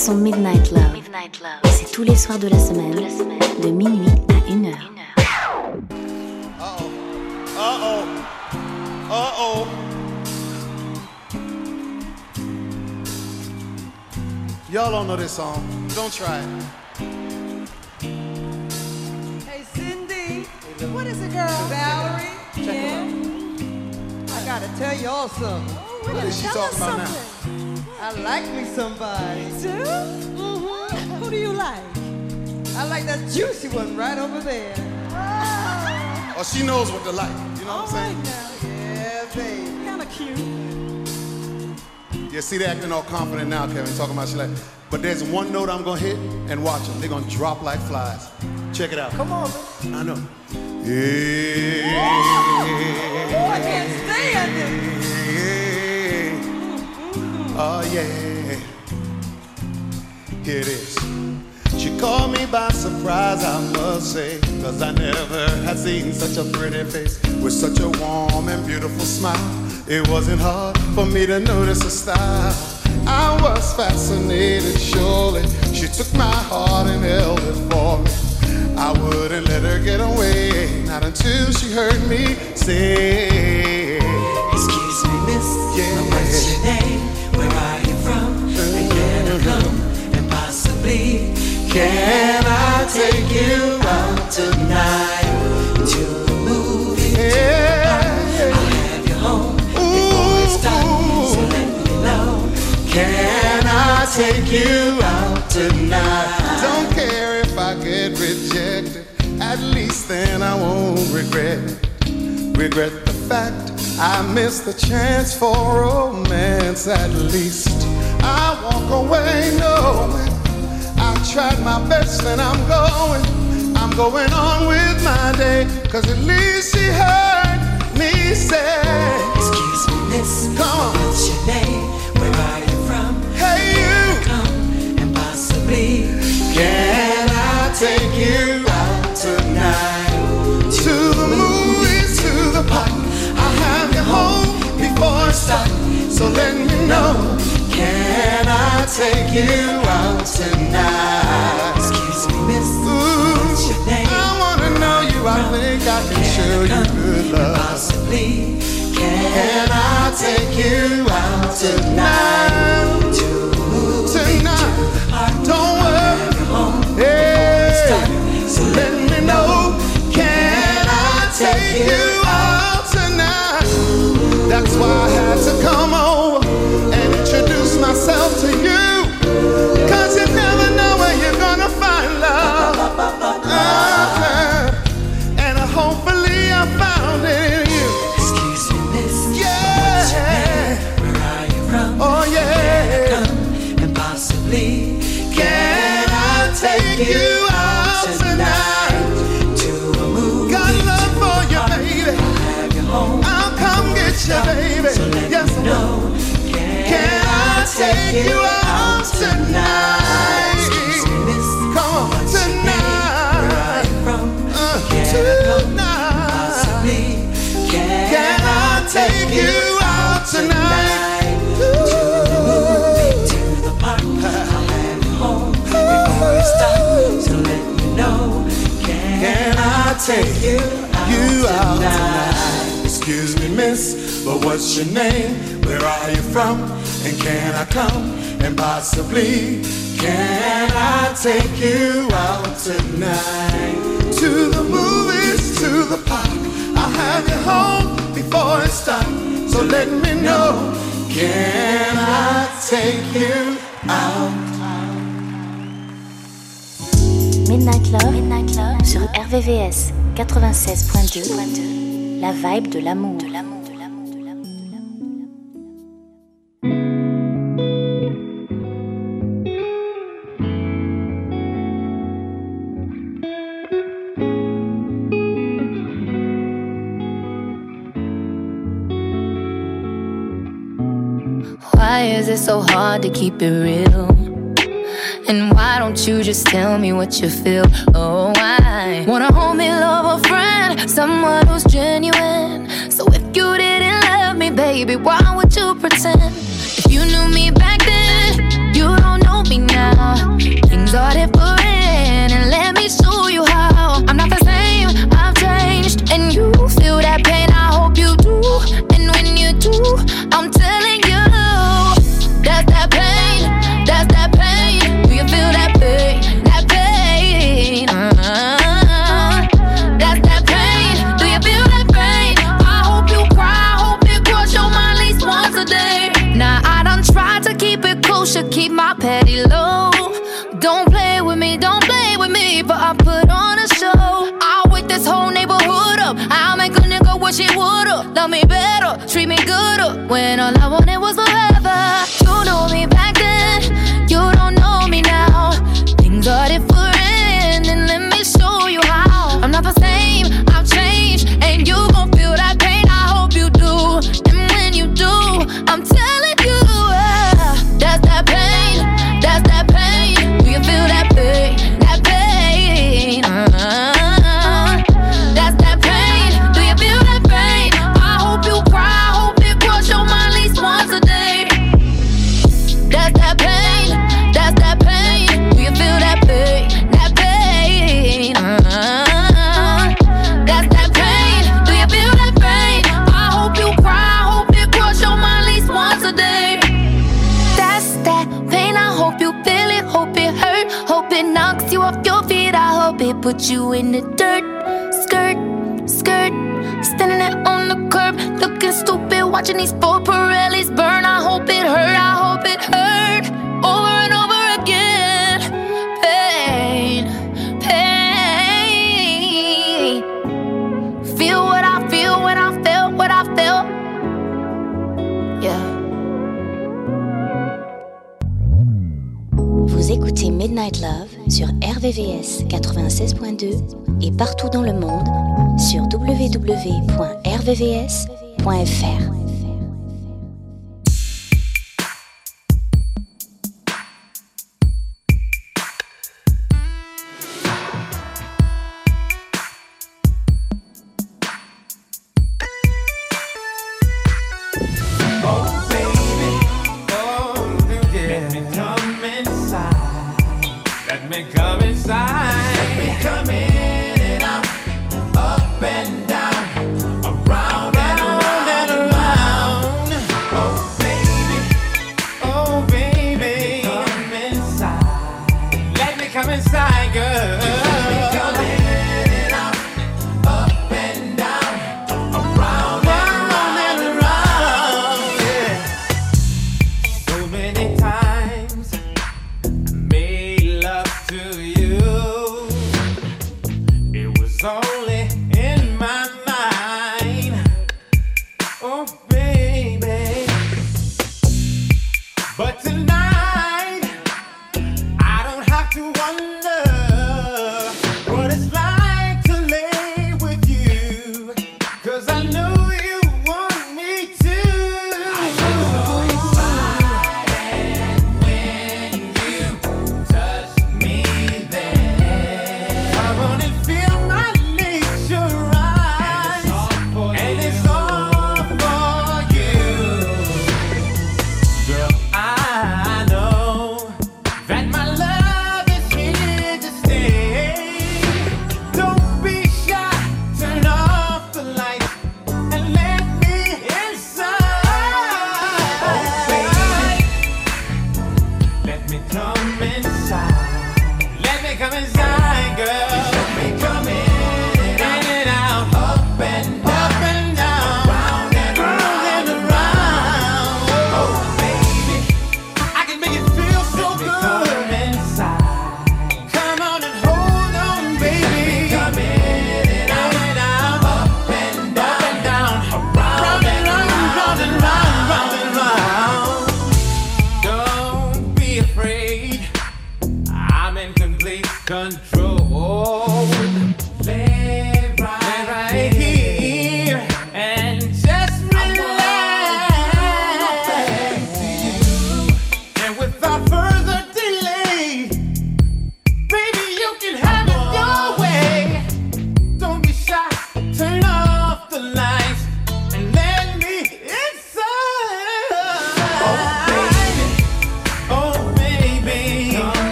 son Midnight Love. C'est tous les soirs de la semaine, de minuit à 1h. Uh-oh. Uh-oh. Y'all don't know this song. Don't try it. One right over there. Oh, she knows what to like. You know what I'm oh, saying? Yeah, baby. Kinda cute. Yeah, see, they're acting all confident now, Kevin, talking about she like. But there's one note I'm gonna hit and watch them. They're gonna drop like flies. Check it out. Come on, man. I know. Yeah. Oh, I can't stand it. Oh yeah. Cause I never had seen such a pretty face with such a warm and beautiful smile. It wasn't hard for me to notice her style. I was fascinated, surely. She took my heart and held it for me. I wouldn't let her get away, not until she heard me say, Excuse me, miss. Yeah. What's your name? Where are you from? And can I come? And possibly, can I take you out tonight to a movie? Yeah. I'll have you home before it's done. So let me know. Can I take you out tonight? Don't care if I get rejected. At least then I won't regret. Regret the fact I missed the chance for romance. At least I walk away knowing I tried my best and I'm going. I'm going on with my day. Cause at least she heard me say, Excuse me, miss. Come on. What's your name? Where are you from? Hey, you. Come and possibly, Can I take you out tonight? To the movies, to the park. I'll have you home before it's dark. So let me know. Can I take you out tonight? Think I can show you good love. Possibly, can I take you out tonight? Tonight, I don't worry. Hey, so let me know. Can I take you out tonight? That's why I had to come over take you out tonight? To a move. Got love for your baby. I'll come on, tonight. Uh, tonight. Can I take you out tonight? Come tonight? Can I take you you out tonight? Excuse me, miss, but what's your name? Where are you from? And can I come? And possibly, can I take you out tonight? To the movies, to the park. I'll have you home before it's dark. So let me know, can I take you out? Midnight Love, sur RVVS 96.2, la vibe de l'amour. Why is it so hard to keep it real? Don't you just tell me what you feel? Oh, I wanna hold me, love a friend, someone who's genuine. So if you didn't love me, baby, why would you pretend? If you knew me back then, you don't know me now. Things are different, me gooder. Oh. When all I wanted was forever. Puts you in the dirt. Skirt, skirt, standing there on the curb, looking stupid, watching these four Pirellis burn. I hope it hurt, I hope it hurt, over and over again. Pain, pain. Feel what I feel when I felt what I felt. Yeah. Vous écoutez Midnight Love sur RVVS 96.2 et partout dans le monde sur www.rvvs.fr. But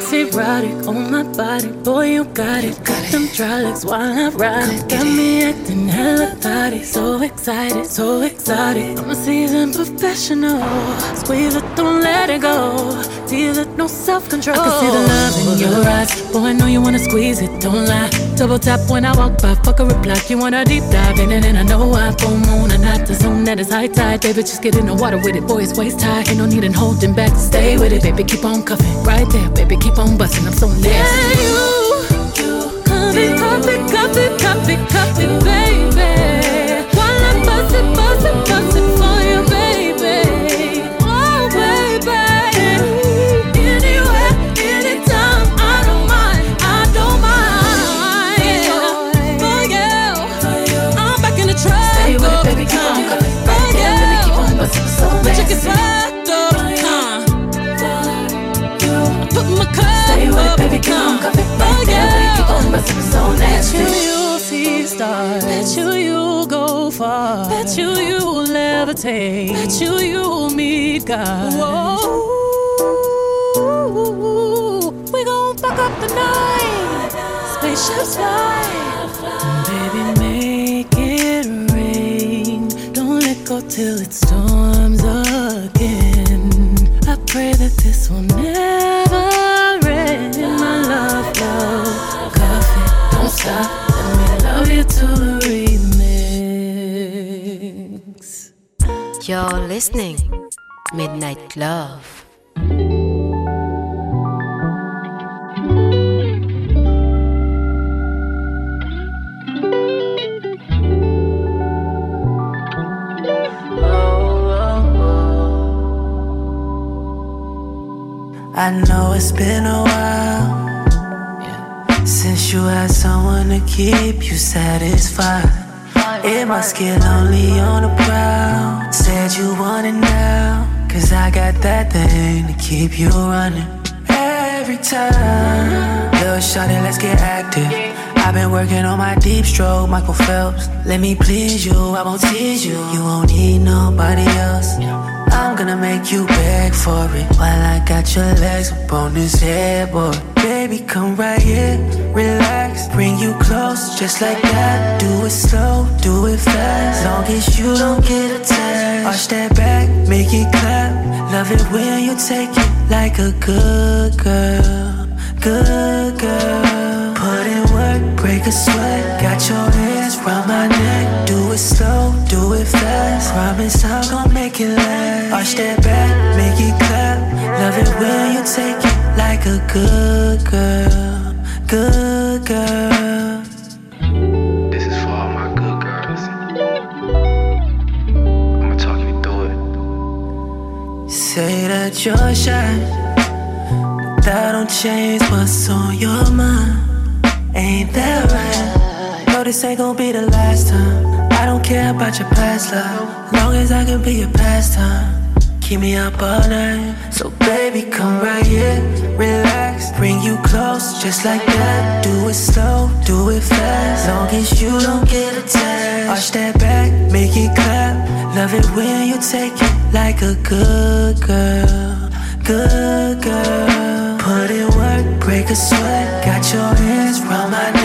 Sexy, erotic on my body. Boy, you got it. Got them dry legs while I ride it. Got me acting hella thotty. So excited, so exotic. I'm a seasoned professional. Squeeze it, don't let it go. Feel it, no self control. I can see the love in your eyes. Boy, I know you wanna squeeze it, don't lie. Double tap when I walk by, fuck a reply. You wanna deep dive in it, and I know I full moon and not the zone that is high tide. Baby, just get in the water with it, boy, it's waist high. Ain't no need in holding back. Stay with it, baby, keep on cuffing. Right there, baby, keep on busting. I'm so nasty. Yeah, you, you, it, cuff it, cuff it, baby. Baby, on cuffing. Right there, baby, keep on busting. So nasty. Bet you you'll see stars. Bet you you'll go far. Bet you you'll levitate. Bet you you'll meet God. Whoa. We gon' fuck up the night. Spaceships fly. Baby, make it rain. Don't let go till it storms again. I pray that this will never to the remix. You're listening. Midnight Love. I know it's been a while since you had someone to keep you satisfied. It must get lonely on the prowl. Said you want it now, cause I got that thing to keep you running. Every time, little shawty, let's get active. I've been working on my deep stroke, Michael Phelps. Let me please you, I won't tease you. You won't need nobody else. I'm gonna make you beg for it while I got your legs up on this headboard. Baby, come right here, relax, bring you close, just like that. Do it slow, do it fast, long as you don't get attached. Arch that back, make it clap. Love it when you take it like a good girl, good girl. Put in work, break a sweat. Got your hands round my neck. Slow, do it fast. Promise I'm gonna make it last. Arch that back, make it clap. Love it when you take it like a good girl, good girl. This is for all my good girls. I'ma talk you through it. Say that you're shy, but that don't change what's on your mind. Ain't that right? No, this ain't gonna be the last time. I don't care about your past love, long as I can be your pastime. Keep me up all night. So baby, come right here, relax, bring you close, just like that. Do it slow, do it fast, long as you don't get attached. Arch that back, make it clap. Love it when you take it like a good girl, good girl. Put in work, break a sweat. Got your hands round my neck.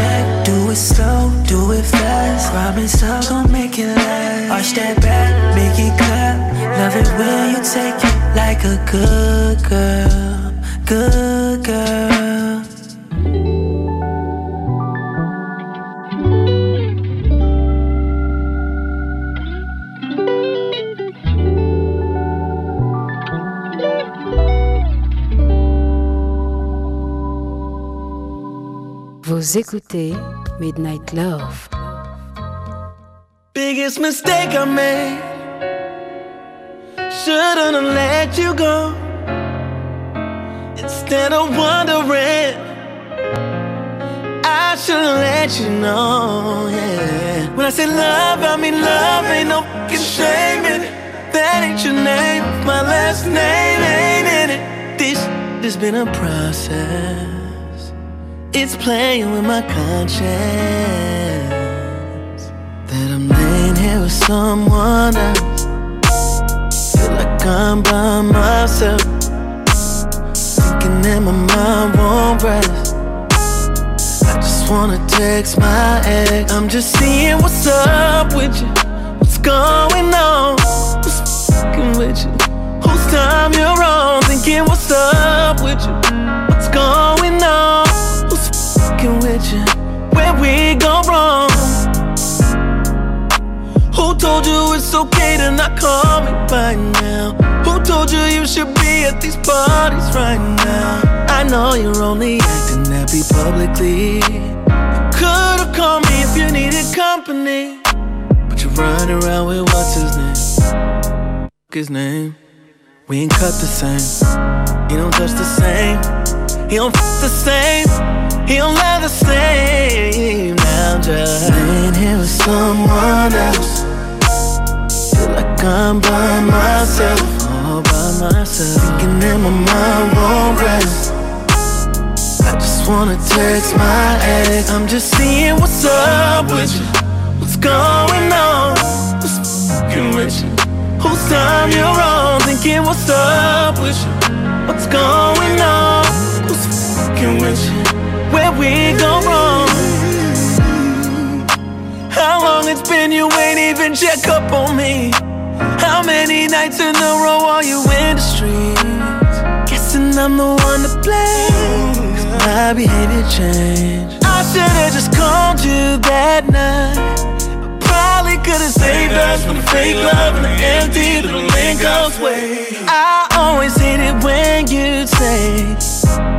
Do it slow, do it fast. Promise I'm gonna make it last. Arch that back, make it clap. Love it when you take it like a good girl, good girl. Vous écoutez Midnight Love. Biggest mistake I made. Shouldn't have let you go. Instead of wondering, I should have let you know. Yeah. When I say love, I mean love. Ain't no fucking shame in it. That ain't your name. My last name ain't in it. This has been a process. It's playing with my conscience that I'm laying here with someone else. Feel like I'm by myself, thinking that my mind won't rest. I just wanna text my ex. I'm just seeing what's up with you, what's going on, what's fucking with you, whose time you're on, thinking what's up with you, what's going on, fucking with you, where we go wrong. Who told you it's okay to not call me by now? Who told you you should be at these parties right now? I know you're only acting happy publicly. You could've called me if you needed company, but you're running around with what's his name? His name. We ain't cut the same. He don't touch the same. He don't f the same. He don't love the same. Now just laying here with someone else. Feel like I'm by myself, all by myself. Thinking that my mind won't rest. I just wanna text my ex. I'm just seeing what's up with you. What's going on? What's fucking with you? Whose time you're on? Thinking what's up with you? What's going on? Who's fucking with you? Where we go wrong? How long it's been you ain't even check up on me? How many nights in a row are you in the streets? Guessing I'm the one to blame. 'cause my behavior changed. I should've just called you that night. Probably could've saved us from the fake love and the empty little link way. I always hate it when you say,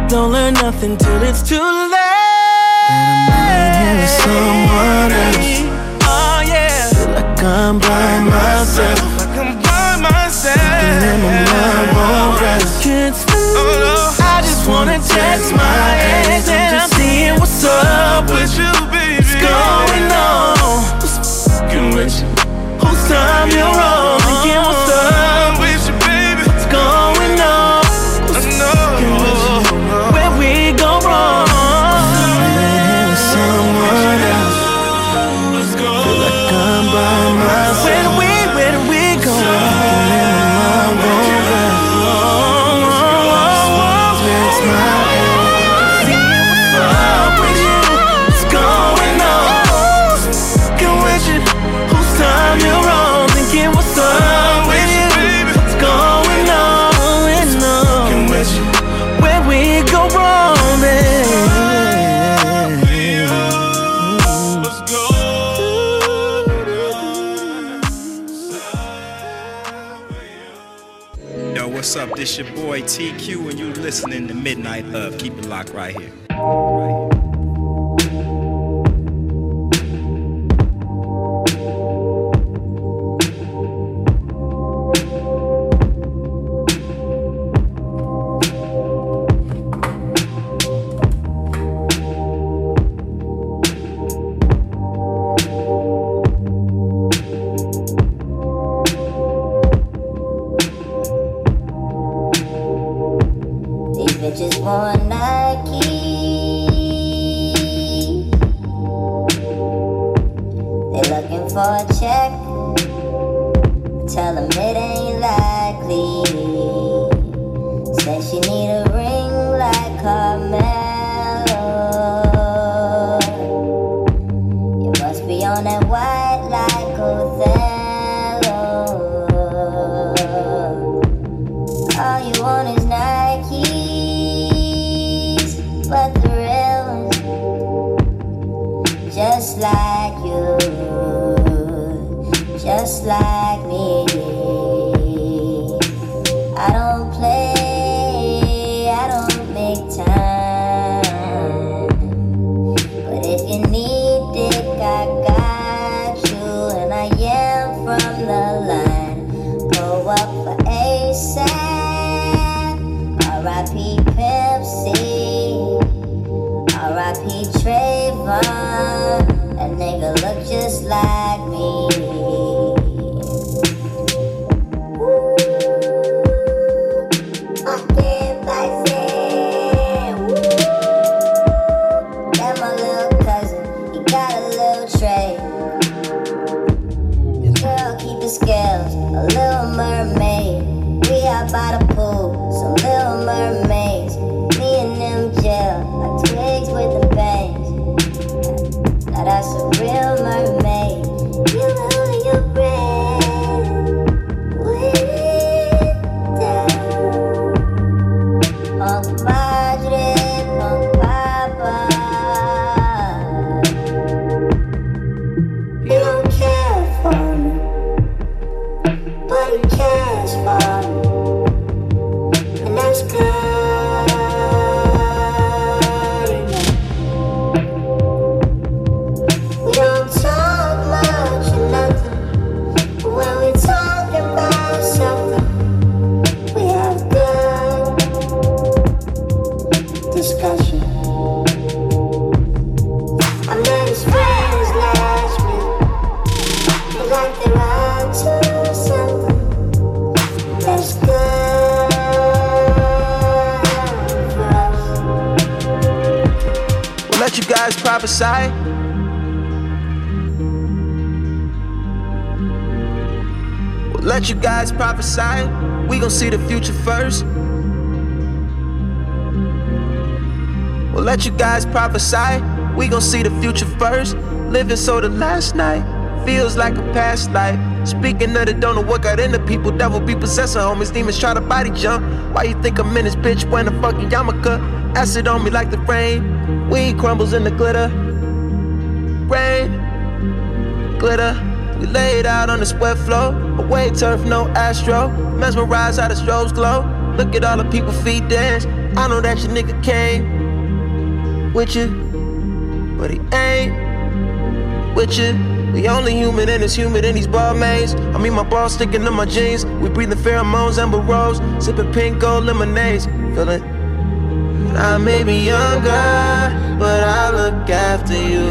Don't learn nothing till it's too late. And I'm someone else. Oh yeah. Feel like I'm by myself. Like I'm by myself. And my mind won't rest. Can't sleep. I just wanna text my ex and I'm seeing what's up with you, baby. What's going on? What's with you? Whose time you're on? Locked right here. Looking prophesy. We'll let you guys prophesy. We gon' see the future first. We'll let you guys prophesy. We gon' see the future first. Living so the last night feels like a past life. Speaking of the don't know what got into people, devil be possessing homies, demons try to body jump. Why you think I'm in this bitch wearing a fucking yarmulke? Acid on me like the rain. Weed crumbles in the glitter. Rain, glitter. We laid out on the sweat floor. Away turf, no astro. Mesmerized how the strobes glow. Look at all the people feet dance. I know that your nigga came with you, but he ain't with you. We only human and it's humid in these Balmains. I mean, my balls sticking to my jeans. We breathing pheromones, amber rose, sipping pink gold lemonades. Feel it? I may be younger, but I look after you.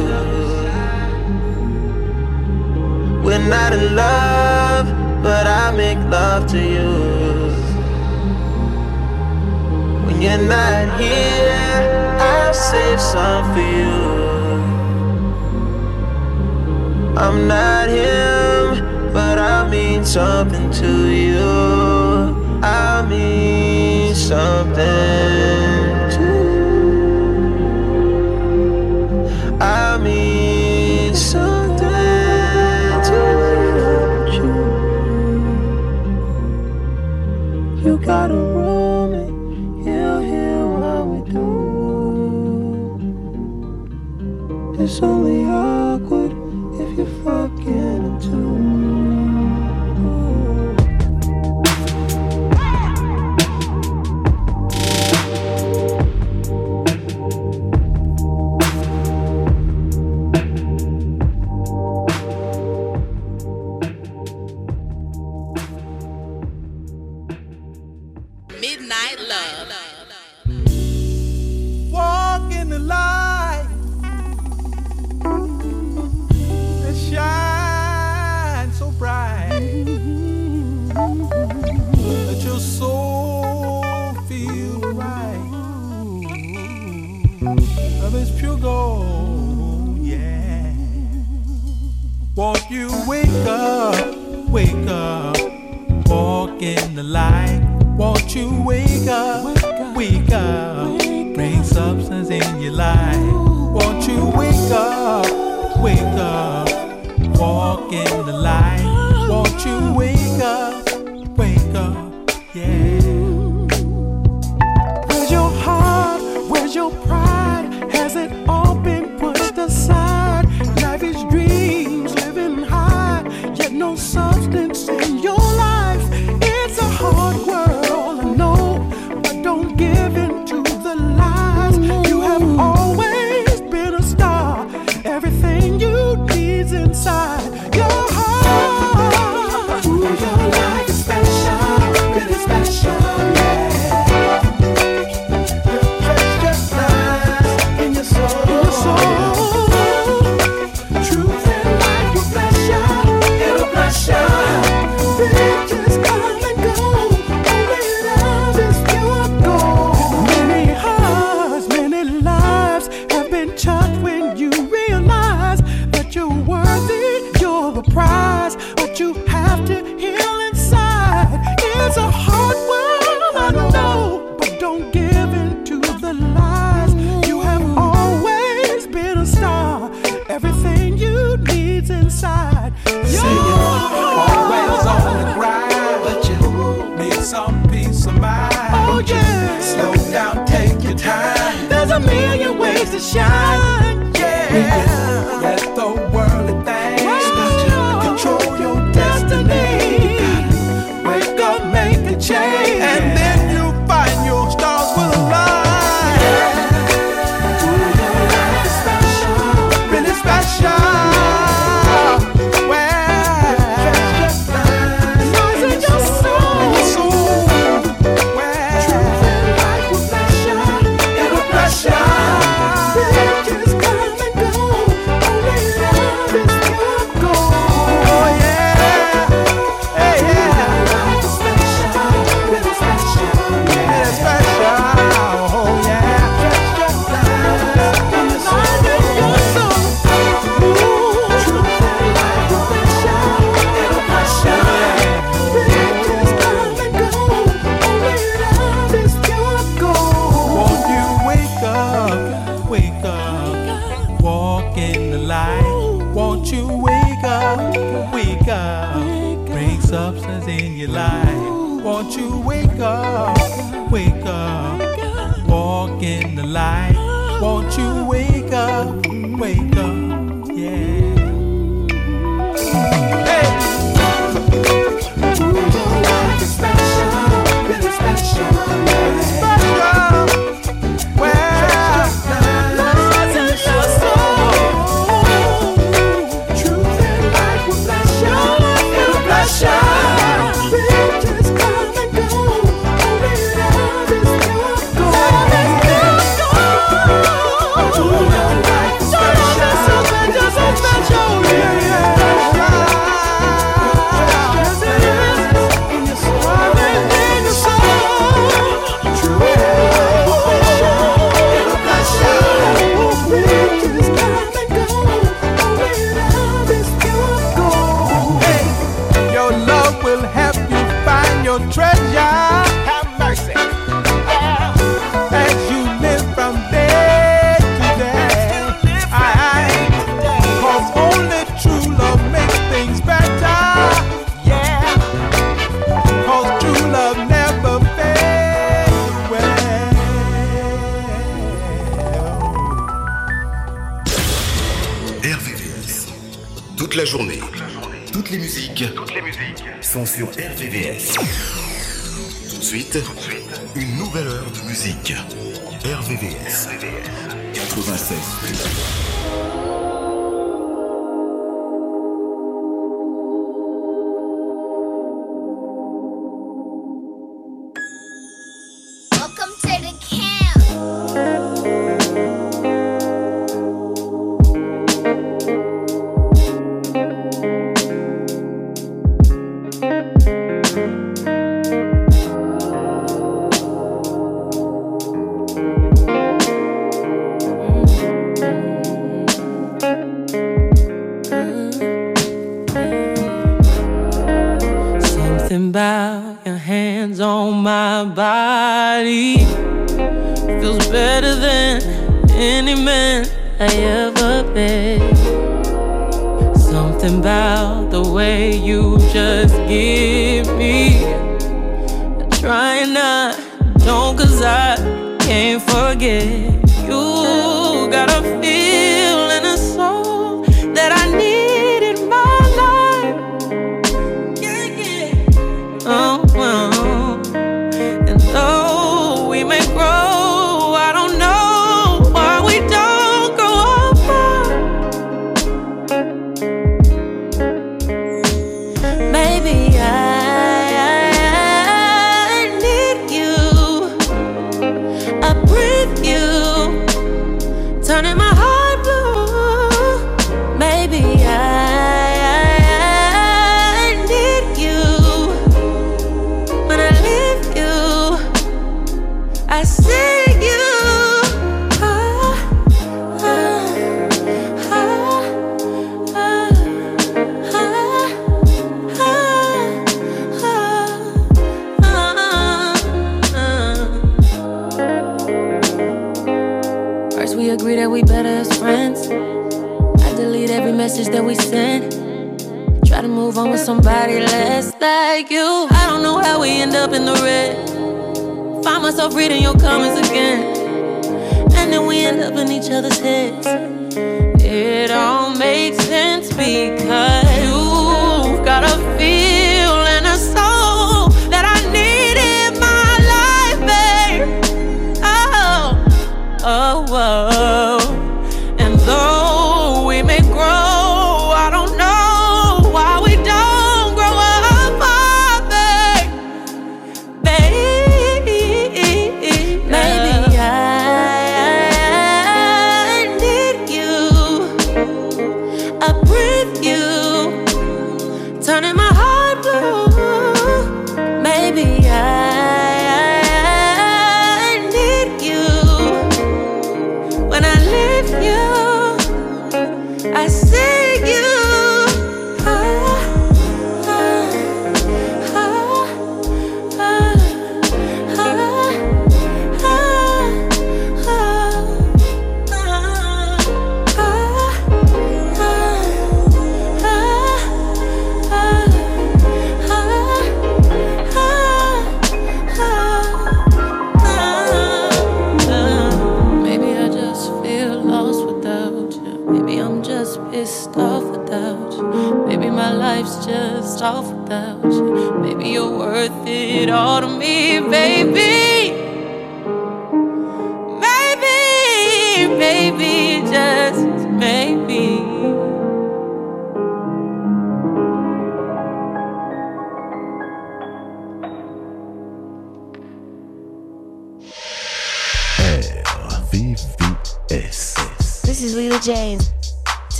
We're not in love, but I make love to you. When you're not here, I'll save some for you. I'm not him, but I mean something to you. I mean something do. you wake up, wake up, bring substance in your life. Won't you wake up, wake up, walk in the light.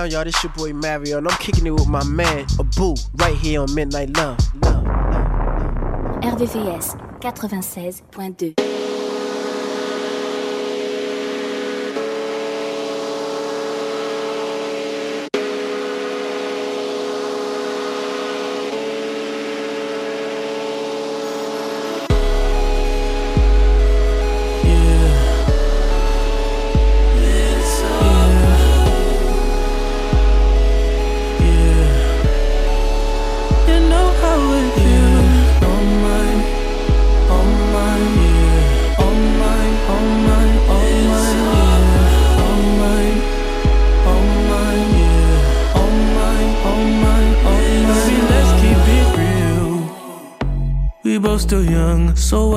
down, y'all? This your boy Mario, and I'm kicking it with my man, Abu, right here on Midnight Love. Love, love, love. RVVS 96.2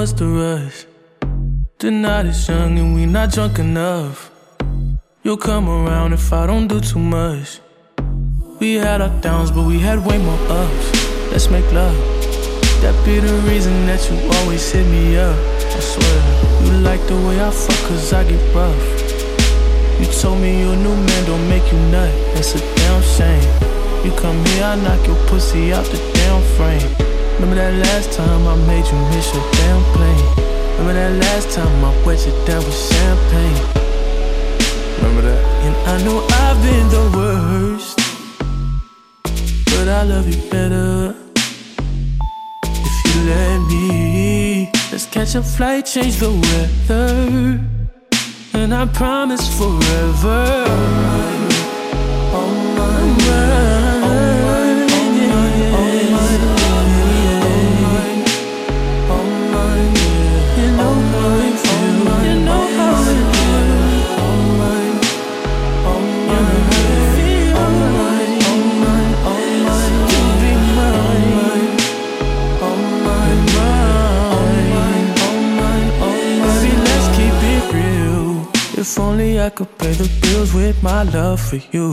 what's the rush? The night is young and we not drunk enough. You'll come around if I don't do too much. We had our downs, but we had way more ups. Let's make love. That be the reason that you always hit me up. I swear, you like the way I fuck, cause I get rough. You told me your new man don't make you nut. That's a damn shame. You come here, I knock your pussy out the damn frame. Remember that last time I made you miss your damn plane? Remember that last time I wet you down with champagne? Remember that? And I know I've been the worst, but I love you better if you let me. Let's catch a flight, change the weather, and I promise forever. Oh my, Baby, I could pay the bills with my love for you.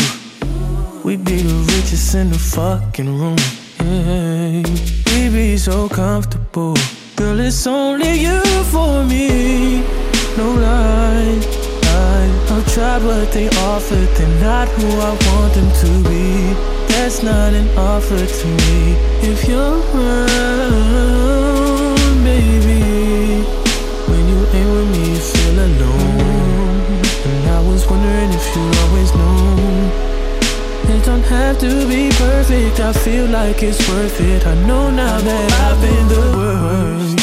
We'd be the richest in the fucking room. Hey, we'd be so comfortable. Girl, it's only you for me. No lie. I've tried what they offered, they're not who I want them to be. That's not an offer to me. If you're around, have to be perfect, I feel like it's worth it. I know now that I've been the worst.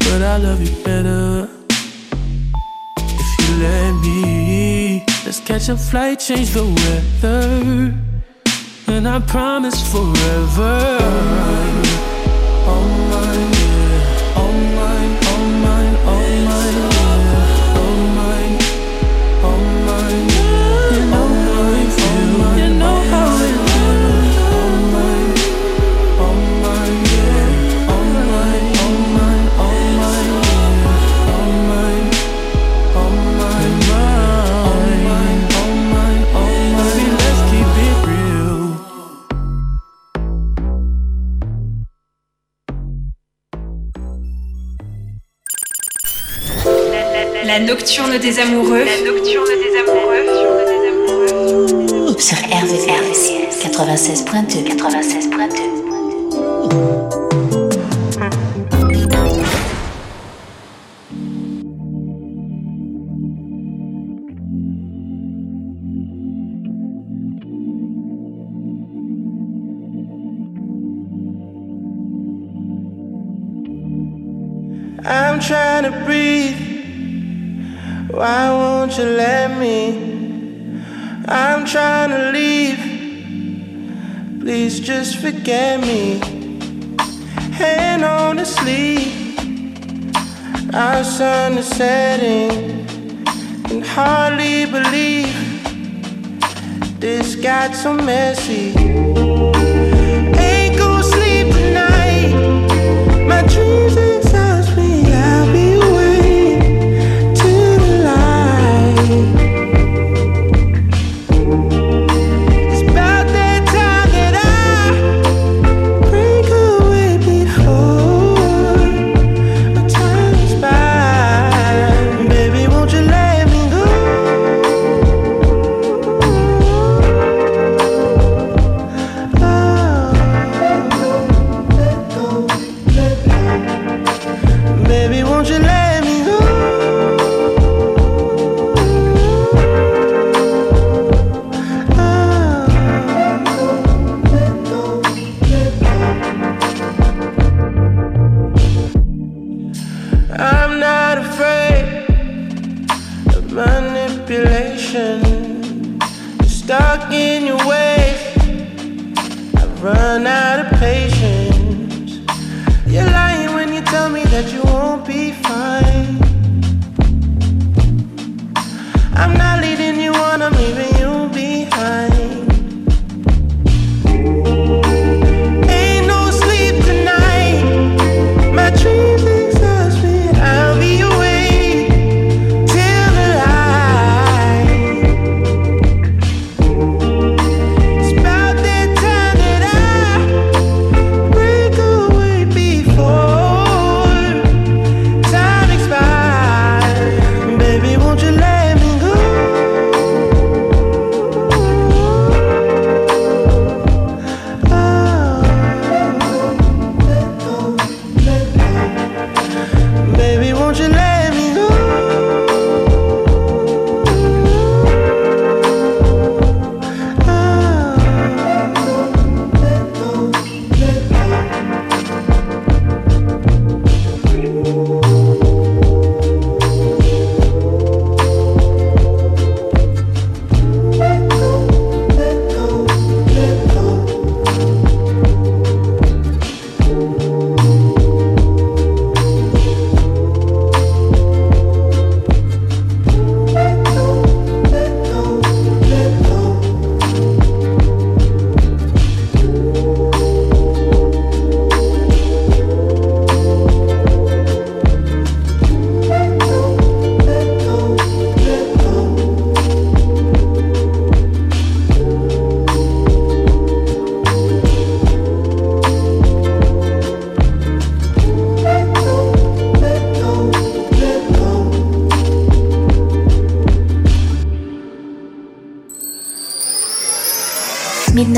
But I love you better if you let me. Let's catch a flight, change the weather. And I promise forever. La nocturne des amoureux. La nocturne des amoureux. Sur RVCS 96.2 96.2 Why won't you let me? I'm trying to leave. Please just forget me. And honestly, our sun is setting. Can hardly believe this got so messy. I'm not leading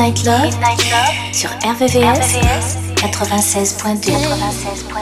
Midnight Love, sur RVVS, 96.2. 96.2.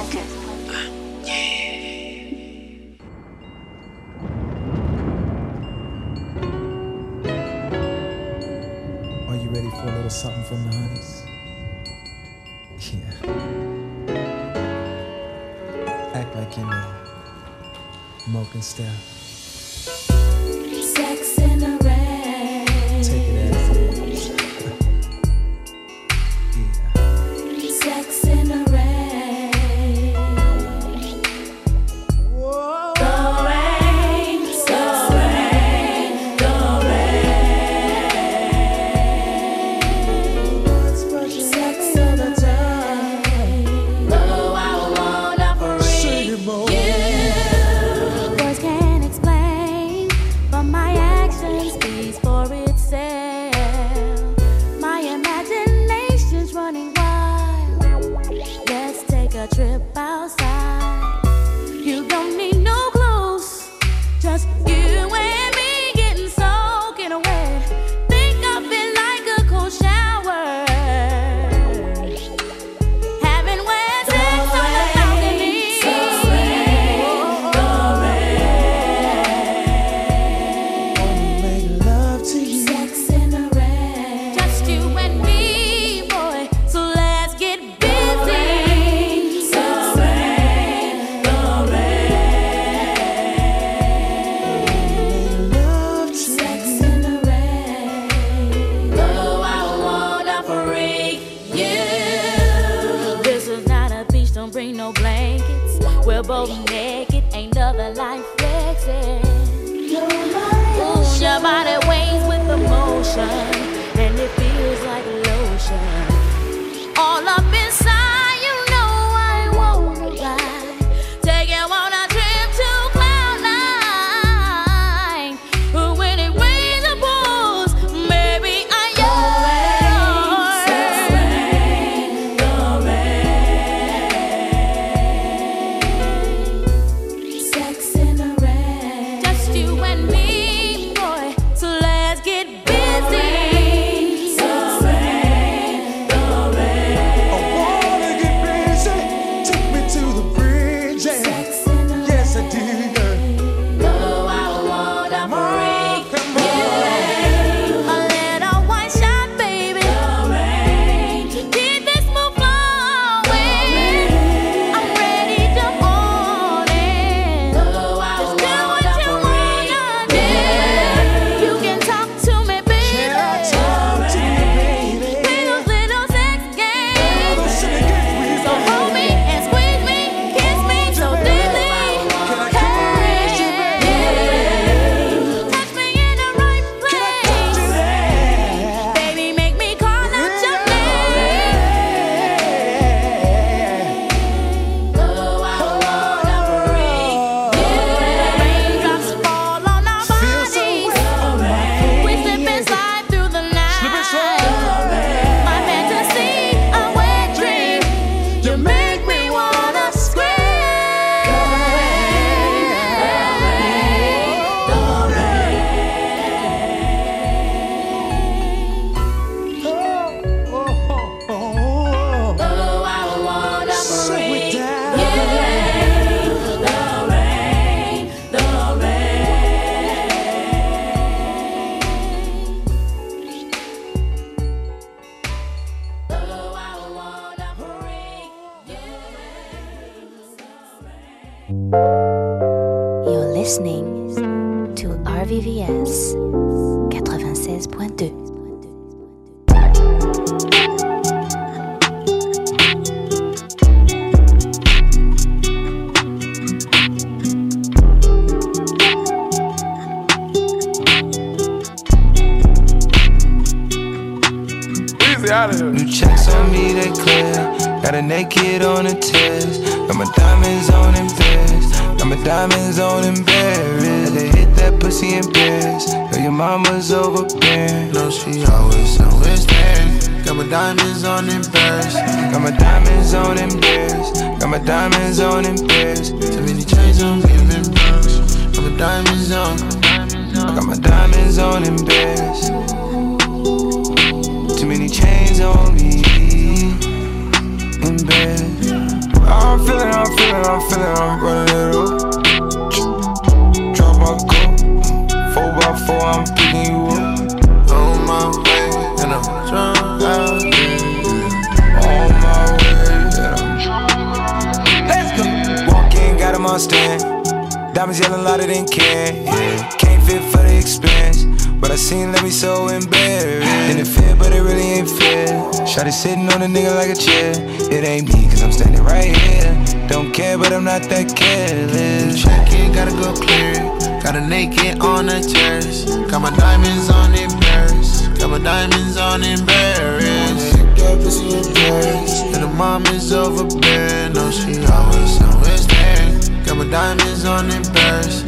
I'm not that careless. Check gotta go clear. Got a naked on the chest. Got my diamonds on in Paris. Got my diamonds on embarrassed. That pussy embarrassed. And the mom is overbearing. No, she always always there. Got my diamonds on in Paris.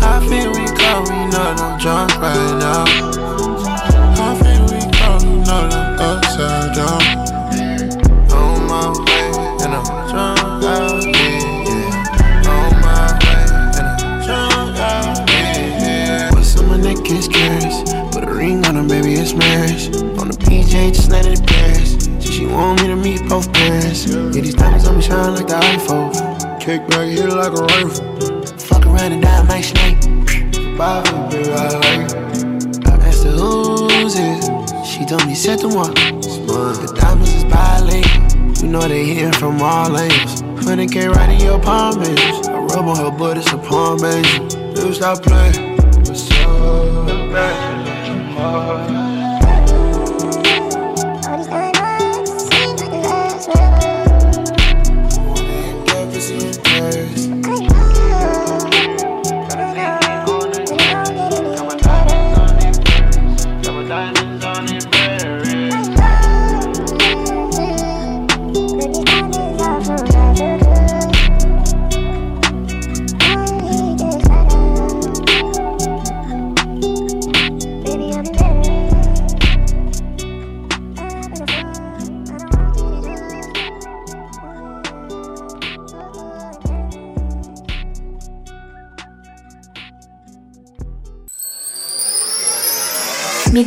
I feel we in we know I'm drunk right now. I feel we in we know I'm upside down. marriage. On the PJ, just landed in Paris. She, she want me to meet both parents. Yeah, these diamonds on me shine like the iPhone. Kick back, hit it like a rifle. Fuck around and die like snake. Bobby, baby, I like. I asked her who's it. She told me, set the one. The diamonds is violating. You know they hitting from all angles. 100K right in your palm, bitch. I rub on her butt, it's a palm, bitch. Dude, stop playing.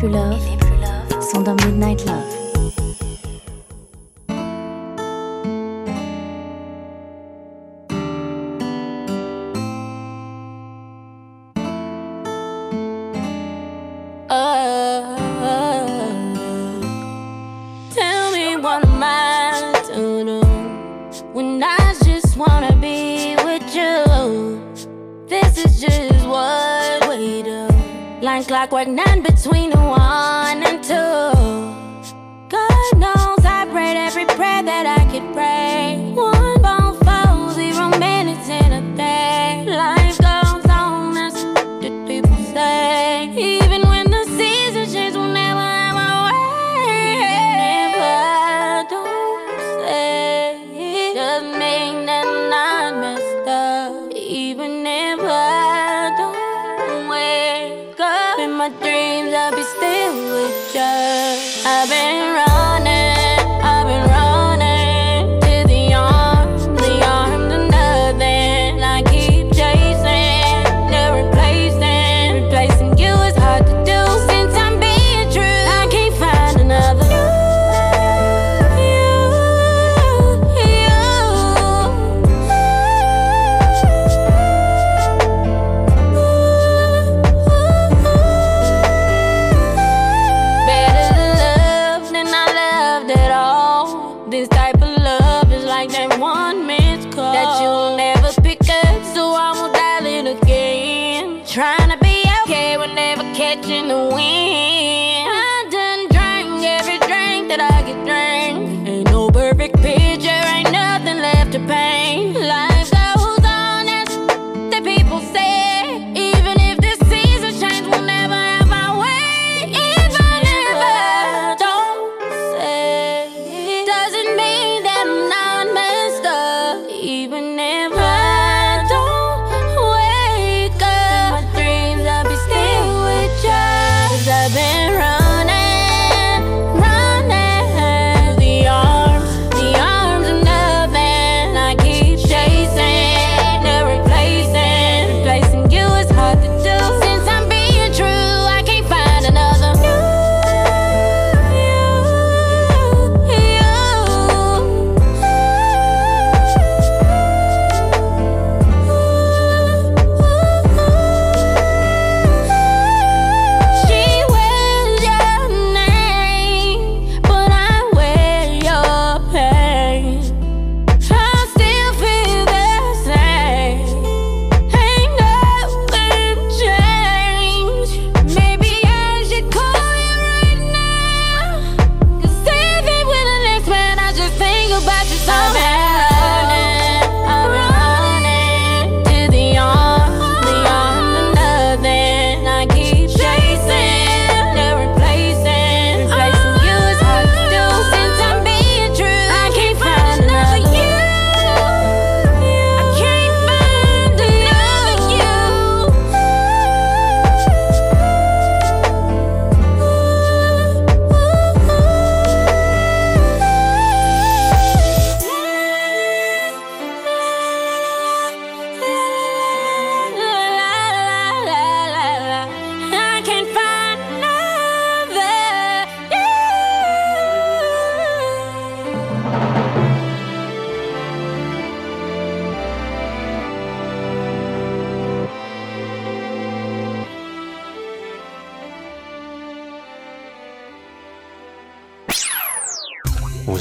plus love sont dans Midnight Love.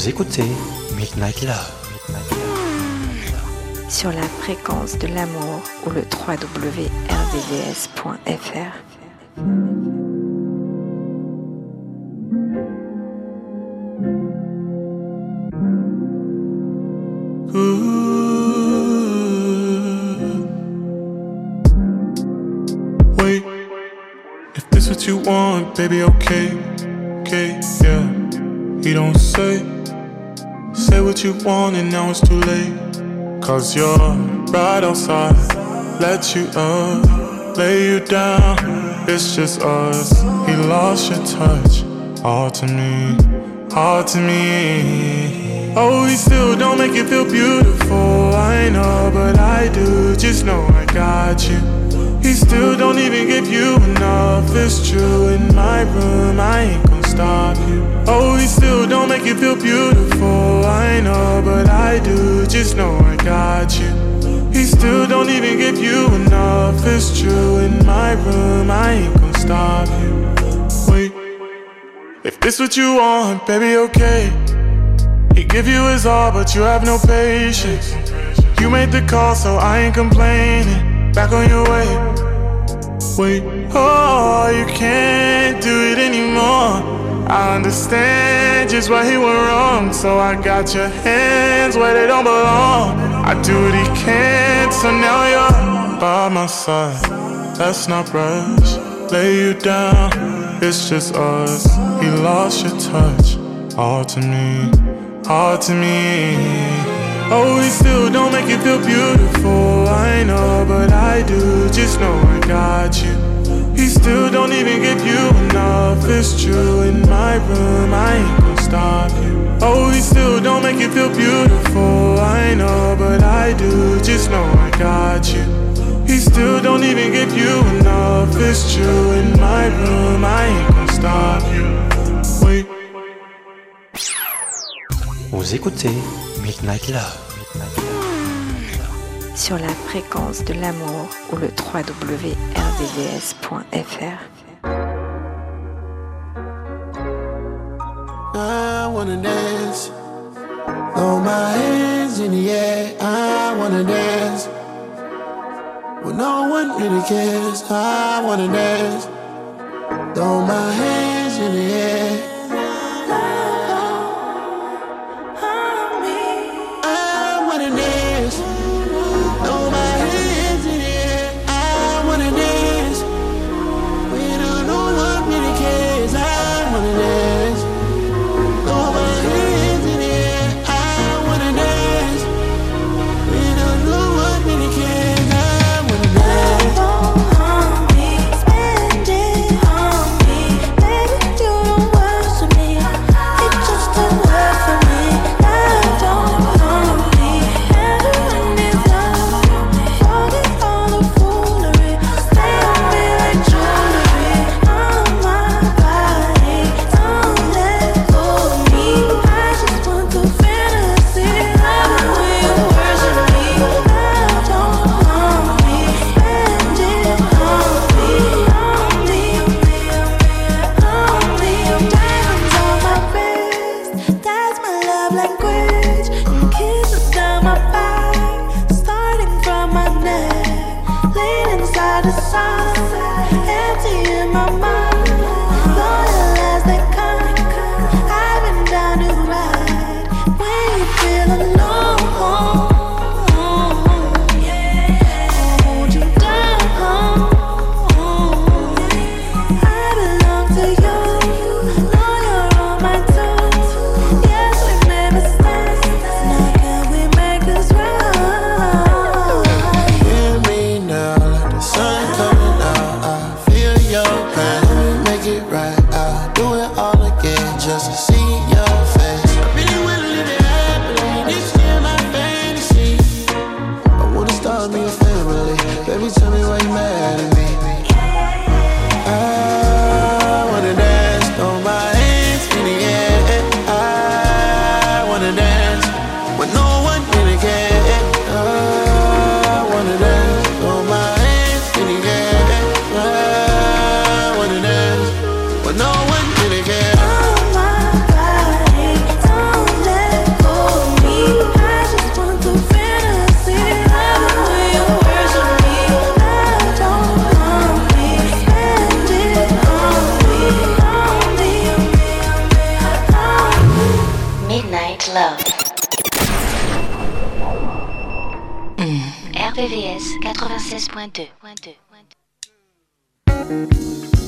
écoutez Midnight Love. Midnight Love. Sur la fréquence de l'amour ou le www.rdvs.fr. If this baby, okay, okay, yeah. He don't say say what you want, and now it's too late. Cause you're right outside, let you up, lay you down. It's just us. He lost your touch, all to me, all to me. Oh, he still don't make you feel beautiful. I know, but I do. Just know I got you. He still don't even give you enough. It's true. In my room, I ain't gonna stop you. Oh, he still don't make you feel beautiful. I know, but I do. Just know I got you. He still don't even give you enough. It's true. In my room, I ain't gonna stop you. Wait, if this what you want, baby, okay. He give you his all, but you have no patience. You made the call, so I ain't complaining. Back on your way. Wait, oh, you can't do it anymore. I understand just why he went wrong, so I got your hands where they don't belong. I do what he can, so now you're by my side. Let's not rush, lay you down. It's just us. He lost your touch, all to me, all to me. Oh, he still don't make you feel beautiful. I know, but I do. Just know I got you. He still don't even give you enough. It's true. In my room, I ain't gonna stop you. Oh, he still don't make you feel beautiful. I know, but I do. Just know I got you. He still don't even give you enough. It's true. In my room, I ain't gonna stop you. Wait. Vous écoutez Midnight Love. Sur la fréquence de l'amour ou le www.rdvs.fr. I wanna dance. Throw my hands in the air. I wanna dance. When no one really cares. I wanna dance. Throw my hands in the air. 96.2.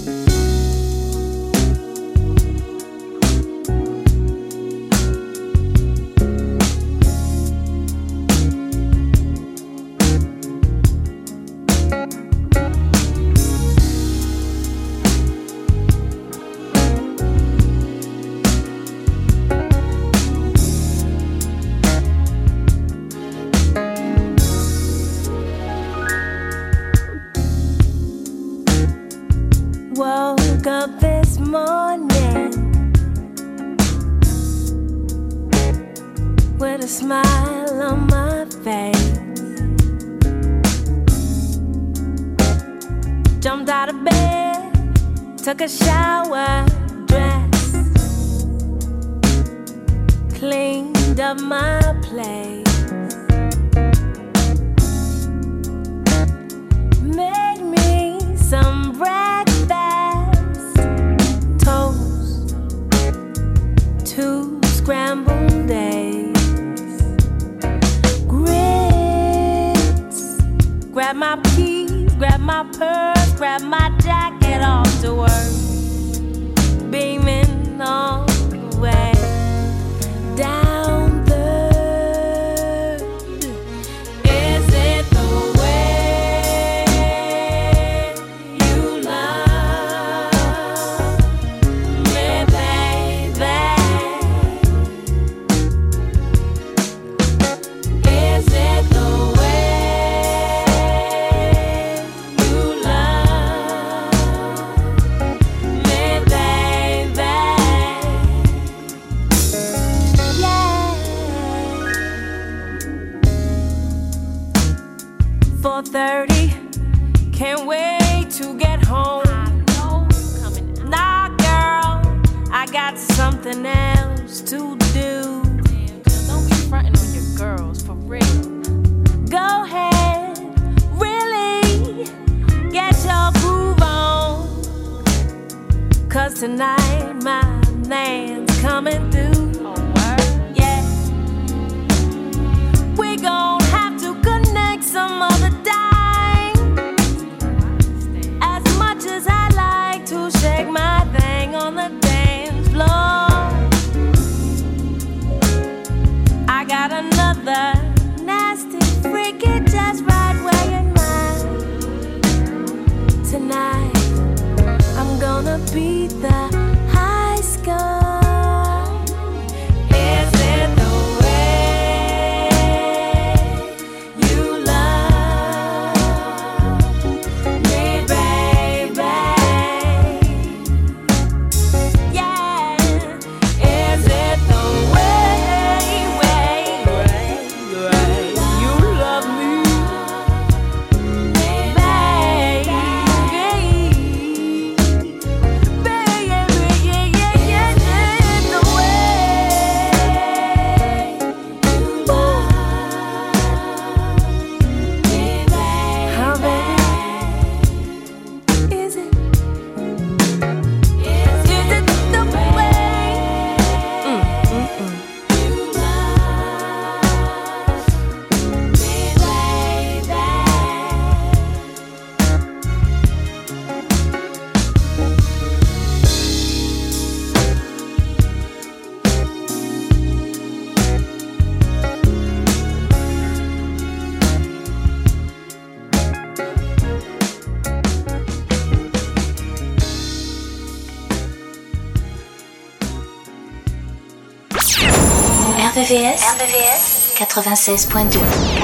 RVS, RVS 96.2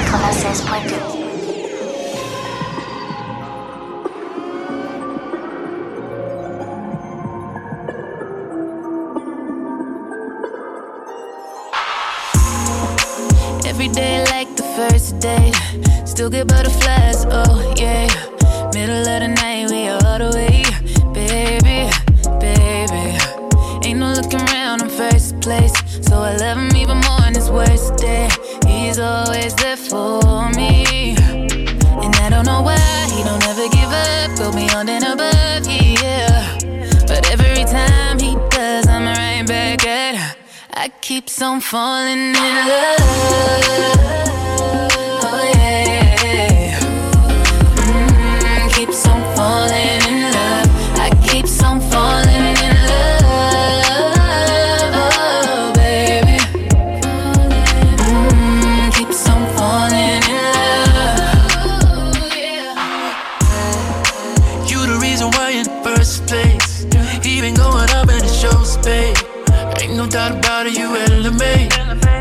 96.2 been going up and it shows, babe. Ain't no doubt about it, you elevate.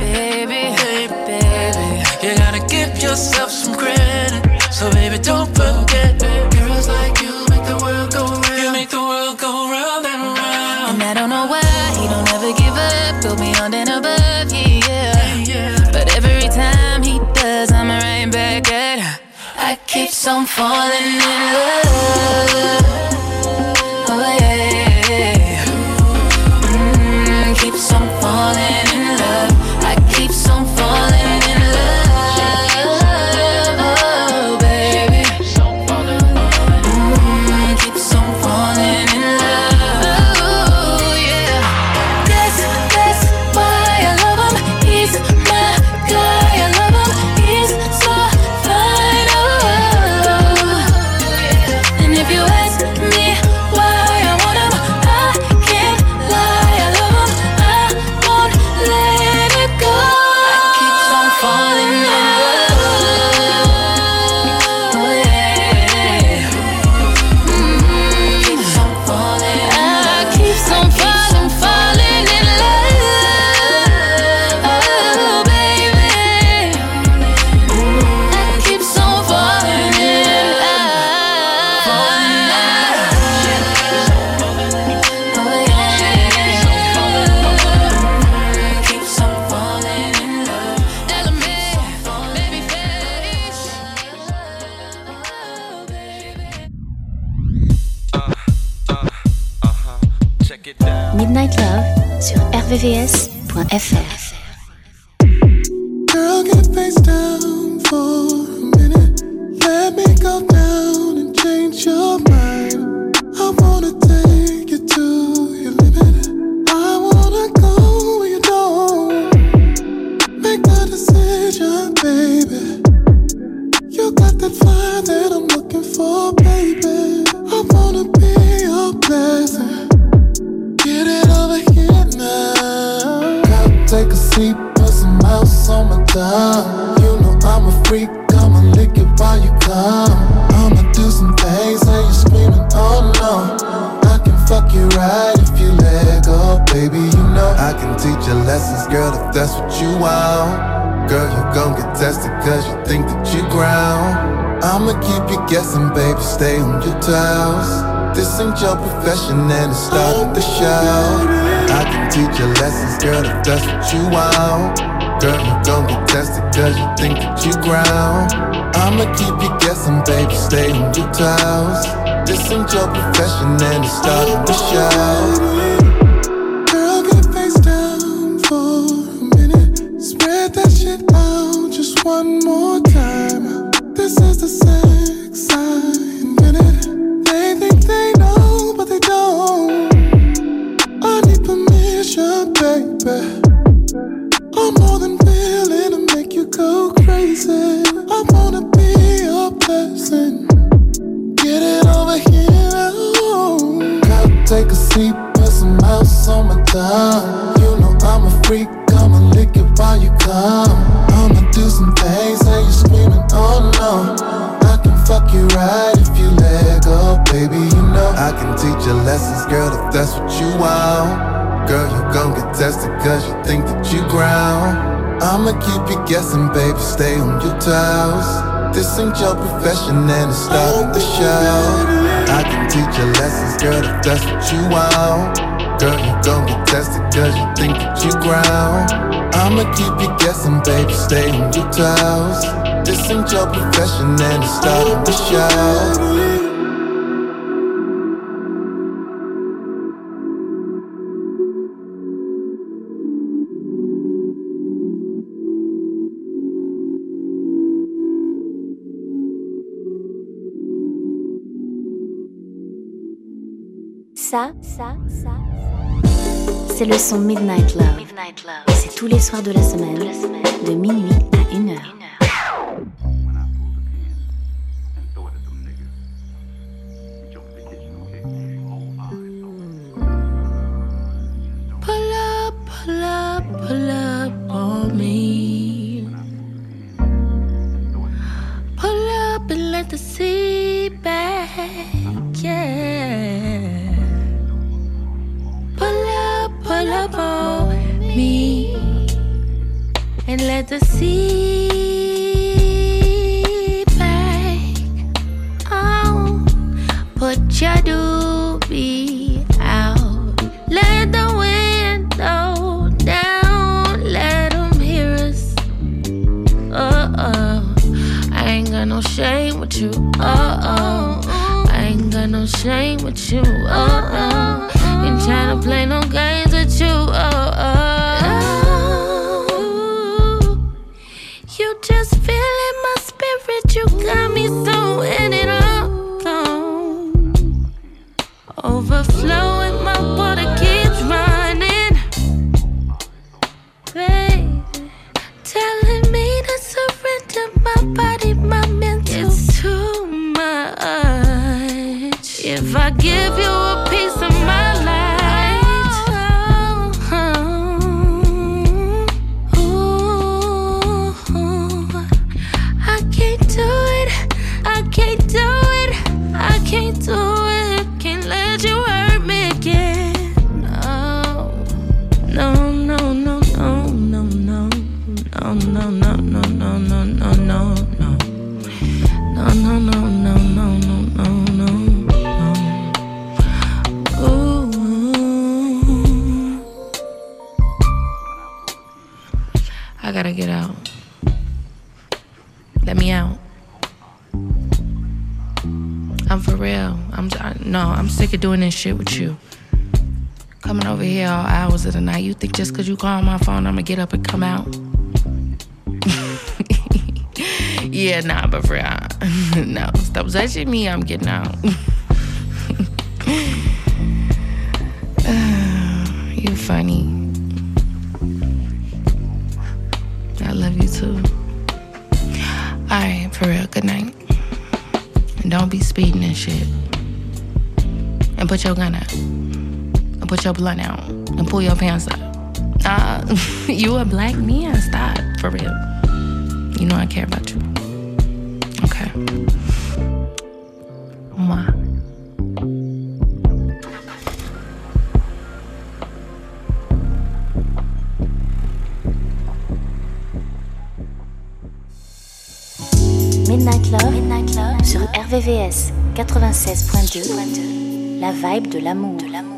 Baby, baby, baby. You gotta give yourself some credit. So, baby, don't forget. Girls like you make the world go round. You make the world go round and round. And I don't know why he don't ever give up. Go beyond and above, yeah. yeah. But every time he does, I'm right back at her. I keep on falling in love. keep you guessing, baby. Stay on your toes. This ain't your profession, and it's starting show. ça, ça, ça, c'est le son Midnight Love tous les soirs de la semaine. just feeling my spirit. You got me so. doing this shit with you. Coming over here all hours of the night. You think just cause you call my phone, I'ma get up and come out? yeah, nah, but for real, no. Stop touching me, I'm getting out. you funny. put your gun up and put your blunt out and pull your pants up. Uh, you a black man. Stop, for real. You know I care about you. Okay. Mwah. Midnight Love, Midnight Love sur RVVS 96.2. la vibe de l'amour. De l'amour.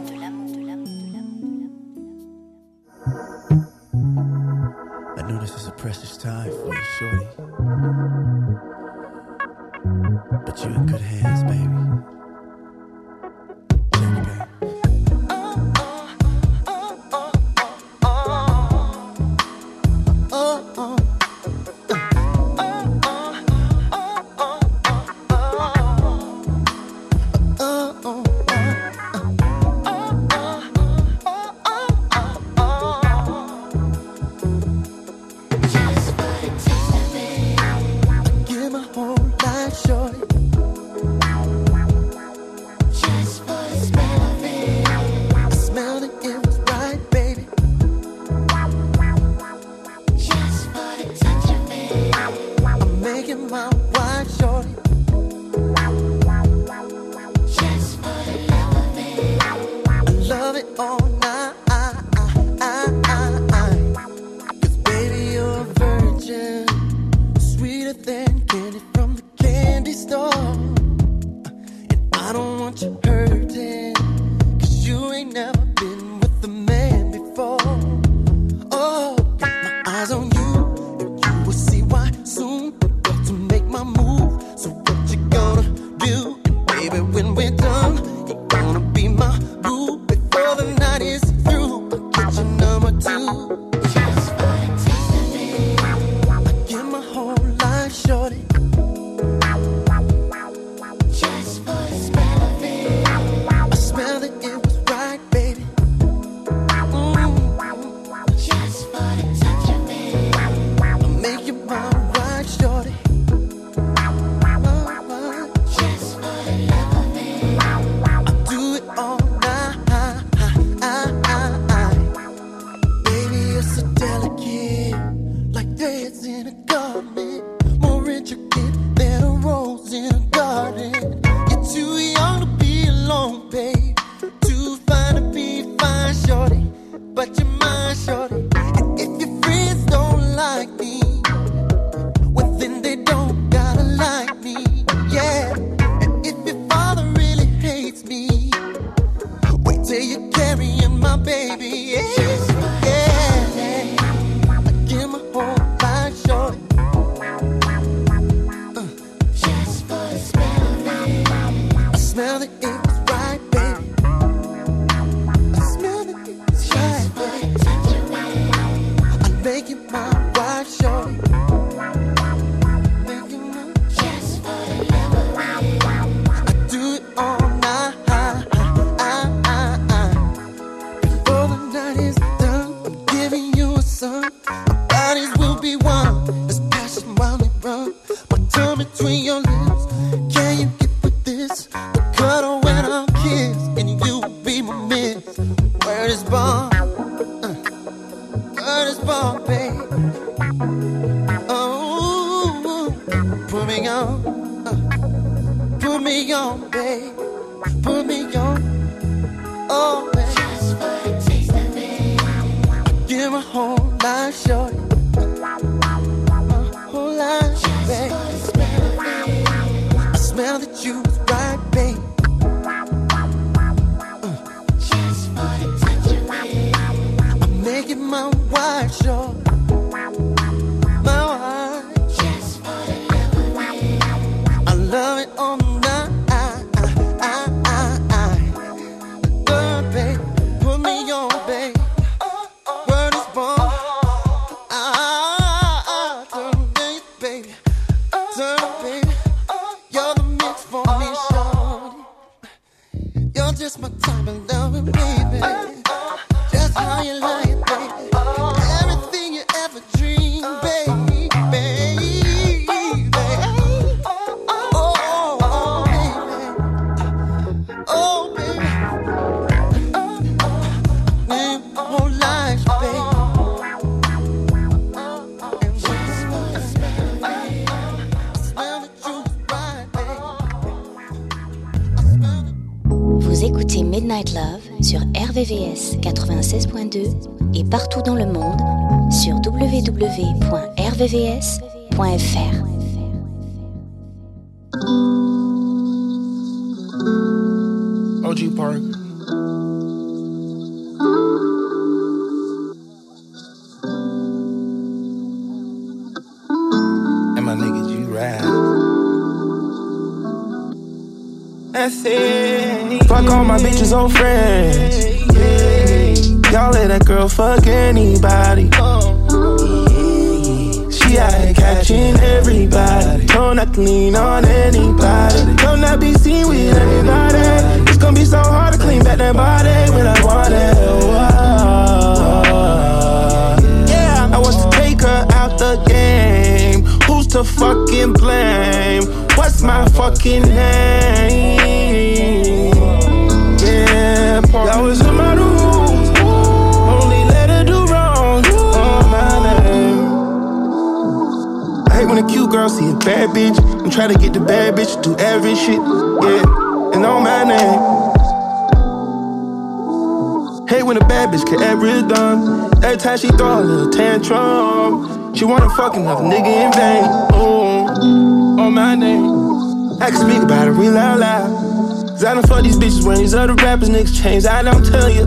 It. Give my old friends. Y'all let that girl fuck anybody. She out here catching everybody. Don't not lean on anybody. Don't not be seen with anybody. It's gonna be so hard to clean back that body when I want it. Yeah, I want to take her out the game. Who's to fucking blame? What's my fucking name? Yeah, that was in my rules. Only let her do wrong on my name. I hate when a cute girl see a bad bitch and try to get the bad bitch to do every shit. Yeah, and on my name. Hate when a bad bitch get every done. Every time she throw a little tantrum, she wanna fuck another nigga in vain. Ooh, on my name. I can speak about it real loud. Cause I done fuck these bitches when these other rappers niggas change. I don't tell you.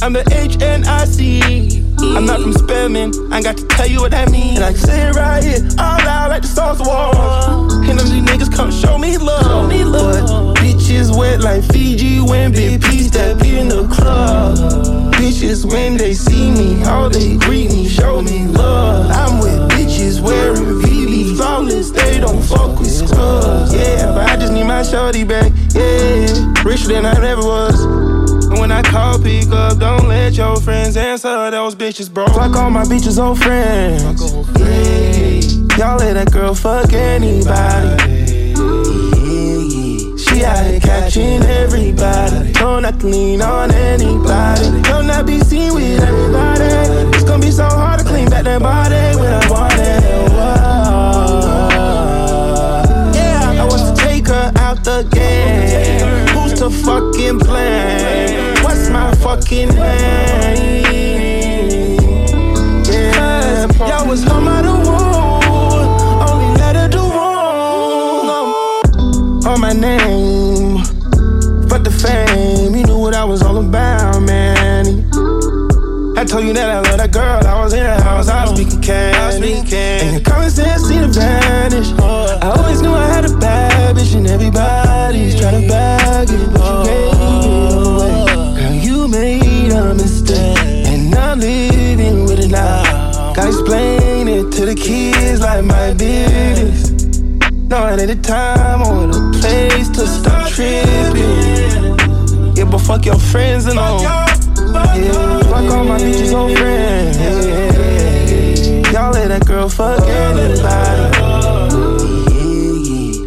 I'm the HNIC. I'm not from Spelman. I got to tell you what that means. And I can say it right here, all out like the of war. And them these niggas come show me love. Show me love. But bitches wet like Fiji when Big P step in the club. Bitches when they see me, all they greet me, show me love. I'm with bitches wearing VV flawless. They don't fuck with Yeah, but I just need my shorty back. Yeah, richer than I ever was. And when I call, pick up, don't let your friends answer. Those bitches, bro. Fuck all my bitches, old friends. Yeah. Y'all let that girl fuck anybody. She out here catching everybody. Don't not to lean on anybody. Don't not be seen with everybody. It's gonna be so hard to clean back that body when I want it. The game. Who's to fucking blame? What's my fucking name? Yeah, y'all was home out of wound. Only let her do wrong. On my name, fuck the fame. You knew what I was all about, man. I told you that I love that girl. I was in the house, I was speaking cash. And your common sense seemed to vanish. No, it ain't the time or the place to stop tripping. Yeah, but fuck your friends and all. Yeah, fuck all my bitches old friends. Yeah, y'all let that girl fuck anybody.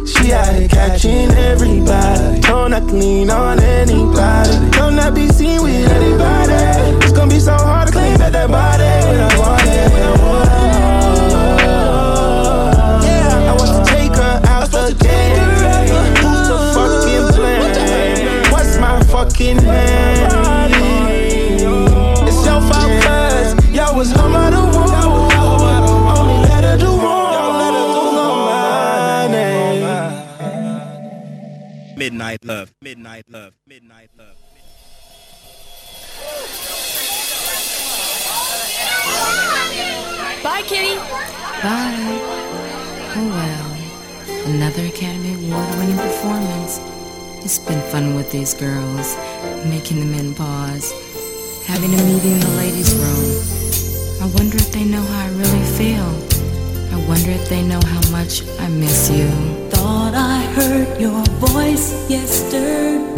She out here catching everybody. Don't not lean on anybody. Don't not be seen with anybody. It's gonna be so hard to clean back that body when I want it. Yeah, I want to fucking hand. It's your fault, cuz y'all was home out of war. Only let her do wrong, let her do my name. Midnight love, midnight love, midnight love. Bye, Kitty. Bye. Oh well. Another Academy Award winning performance. It's been fun with these girls, making the men pause, having a meeting in the ladies' room. I wonder if they know how I really feel. I wonder if they know how much I miss you. Thought I heard your voice yesterday.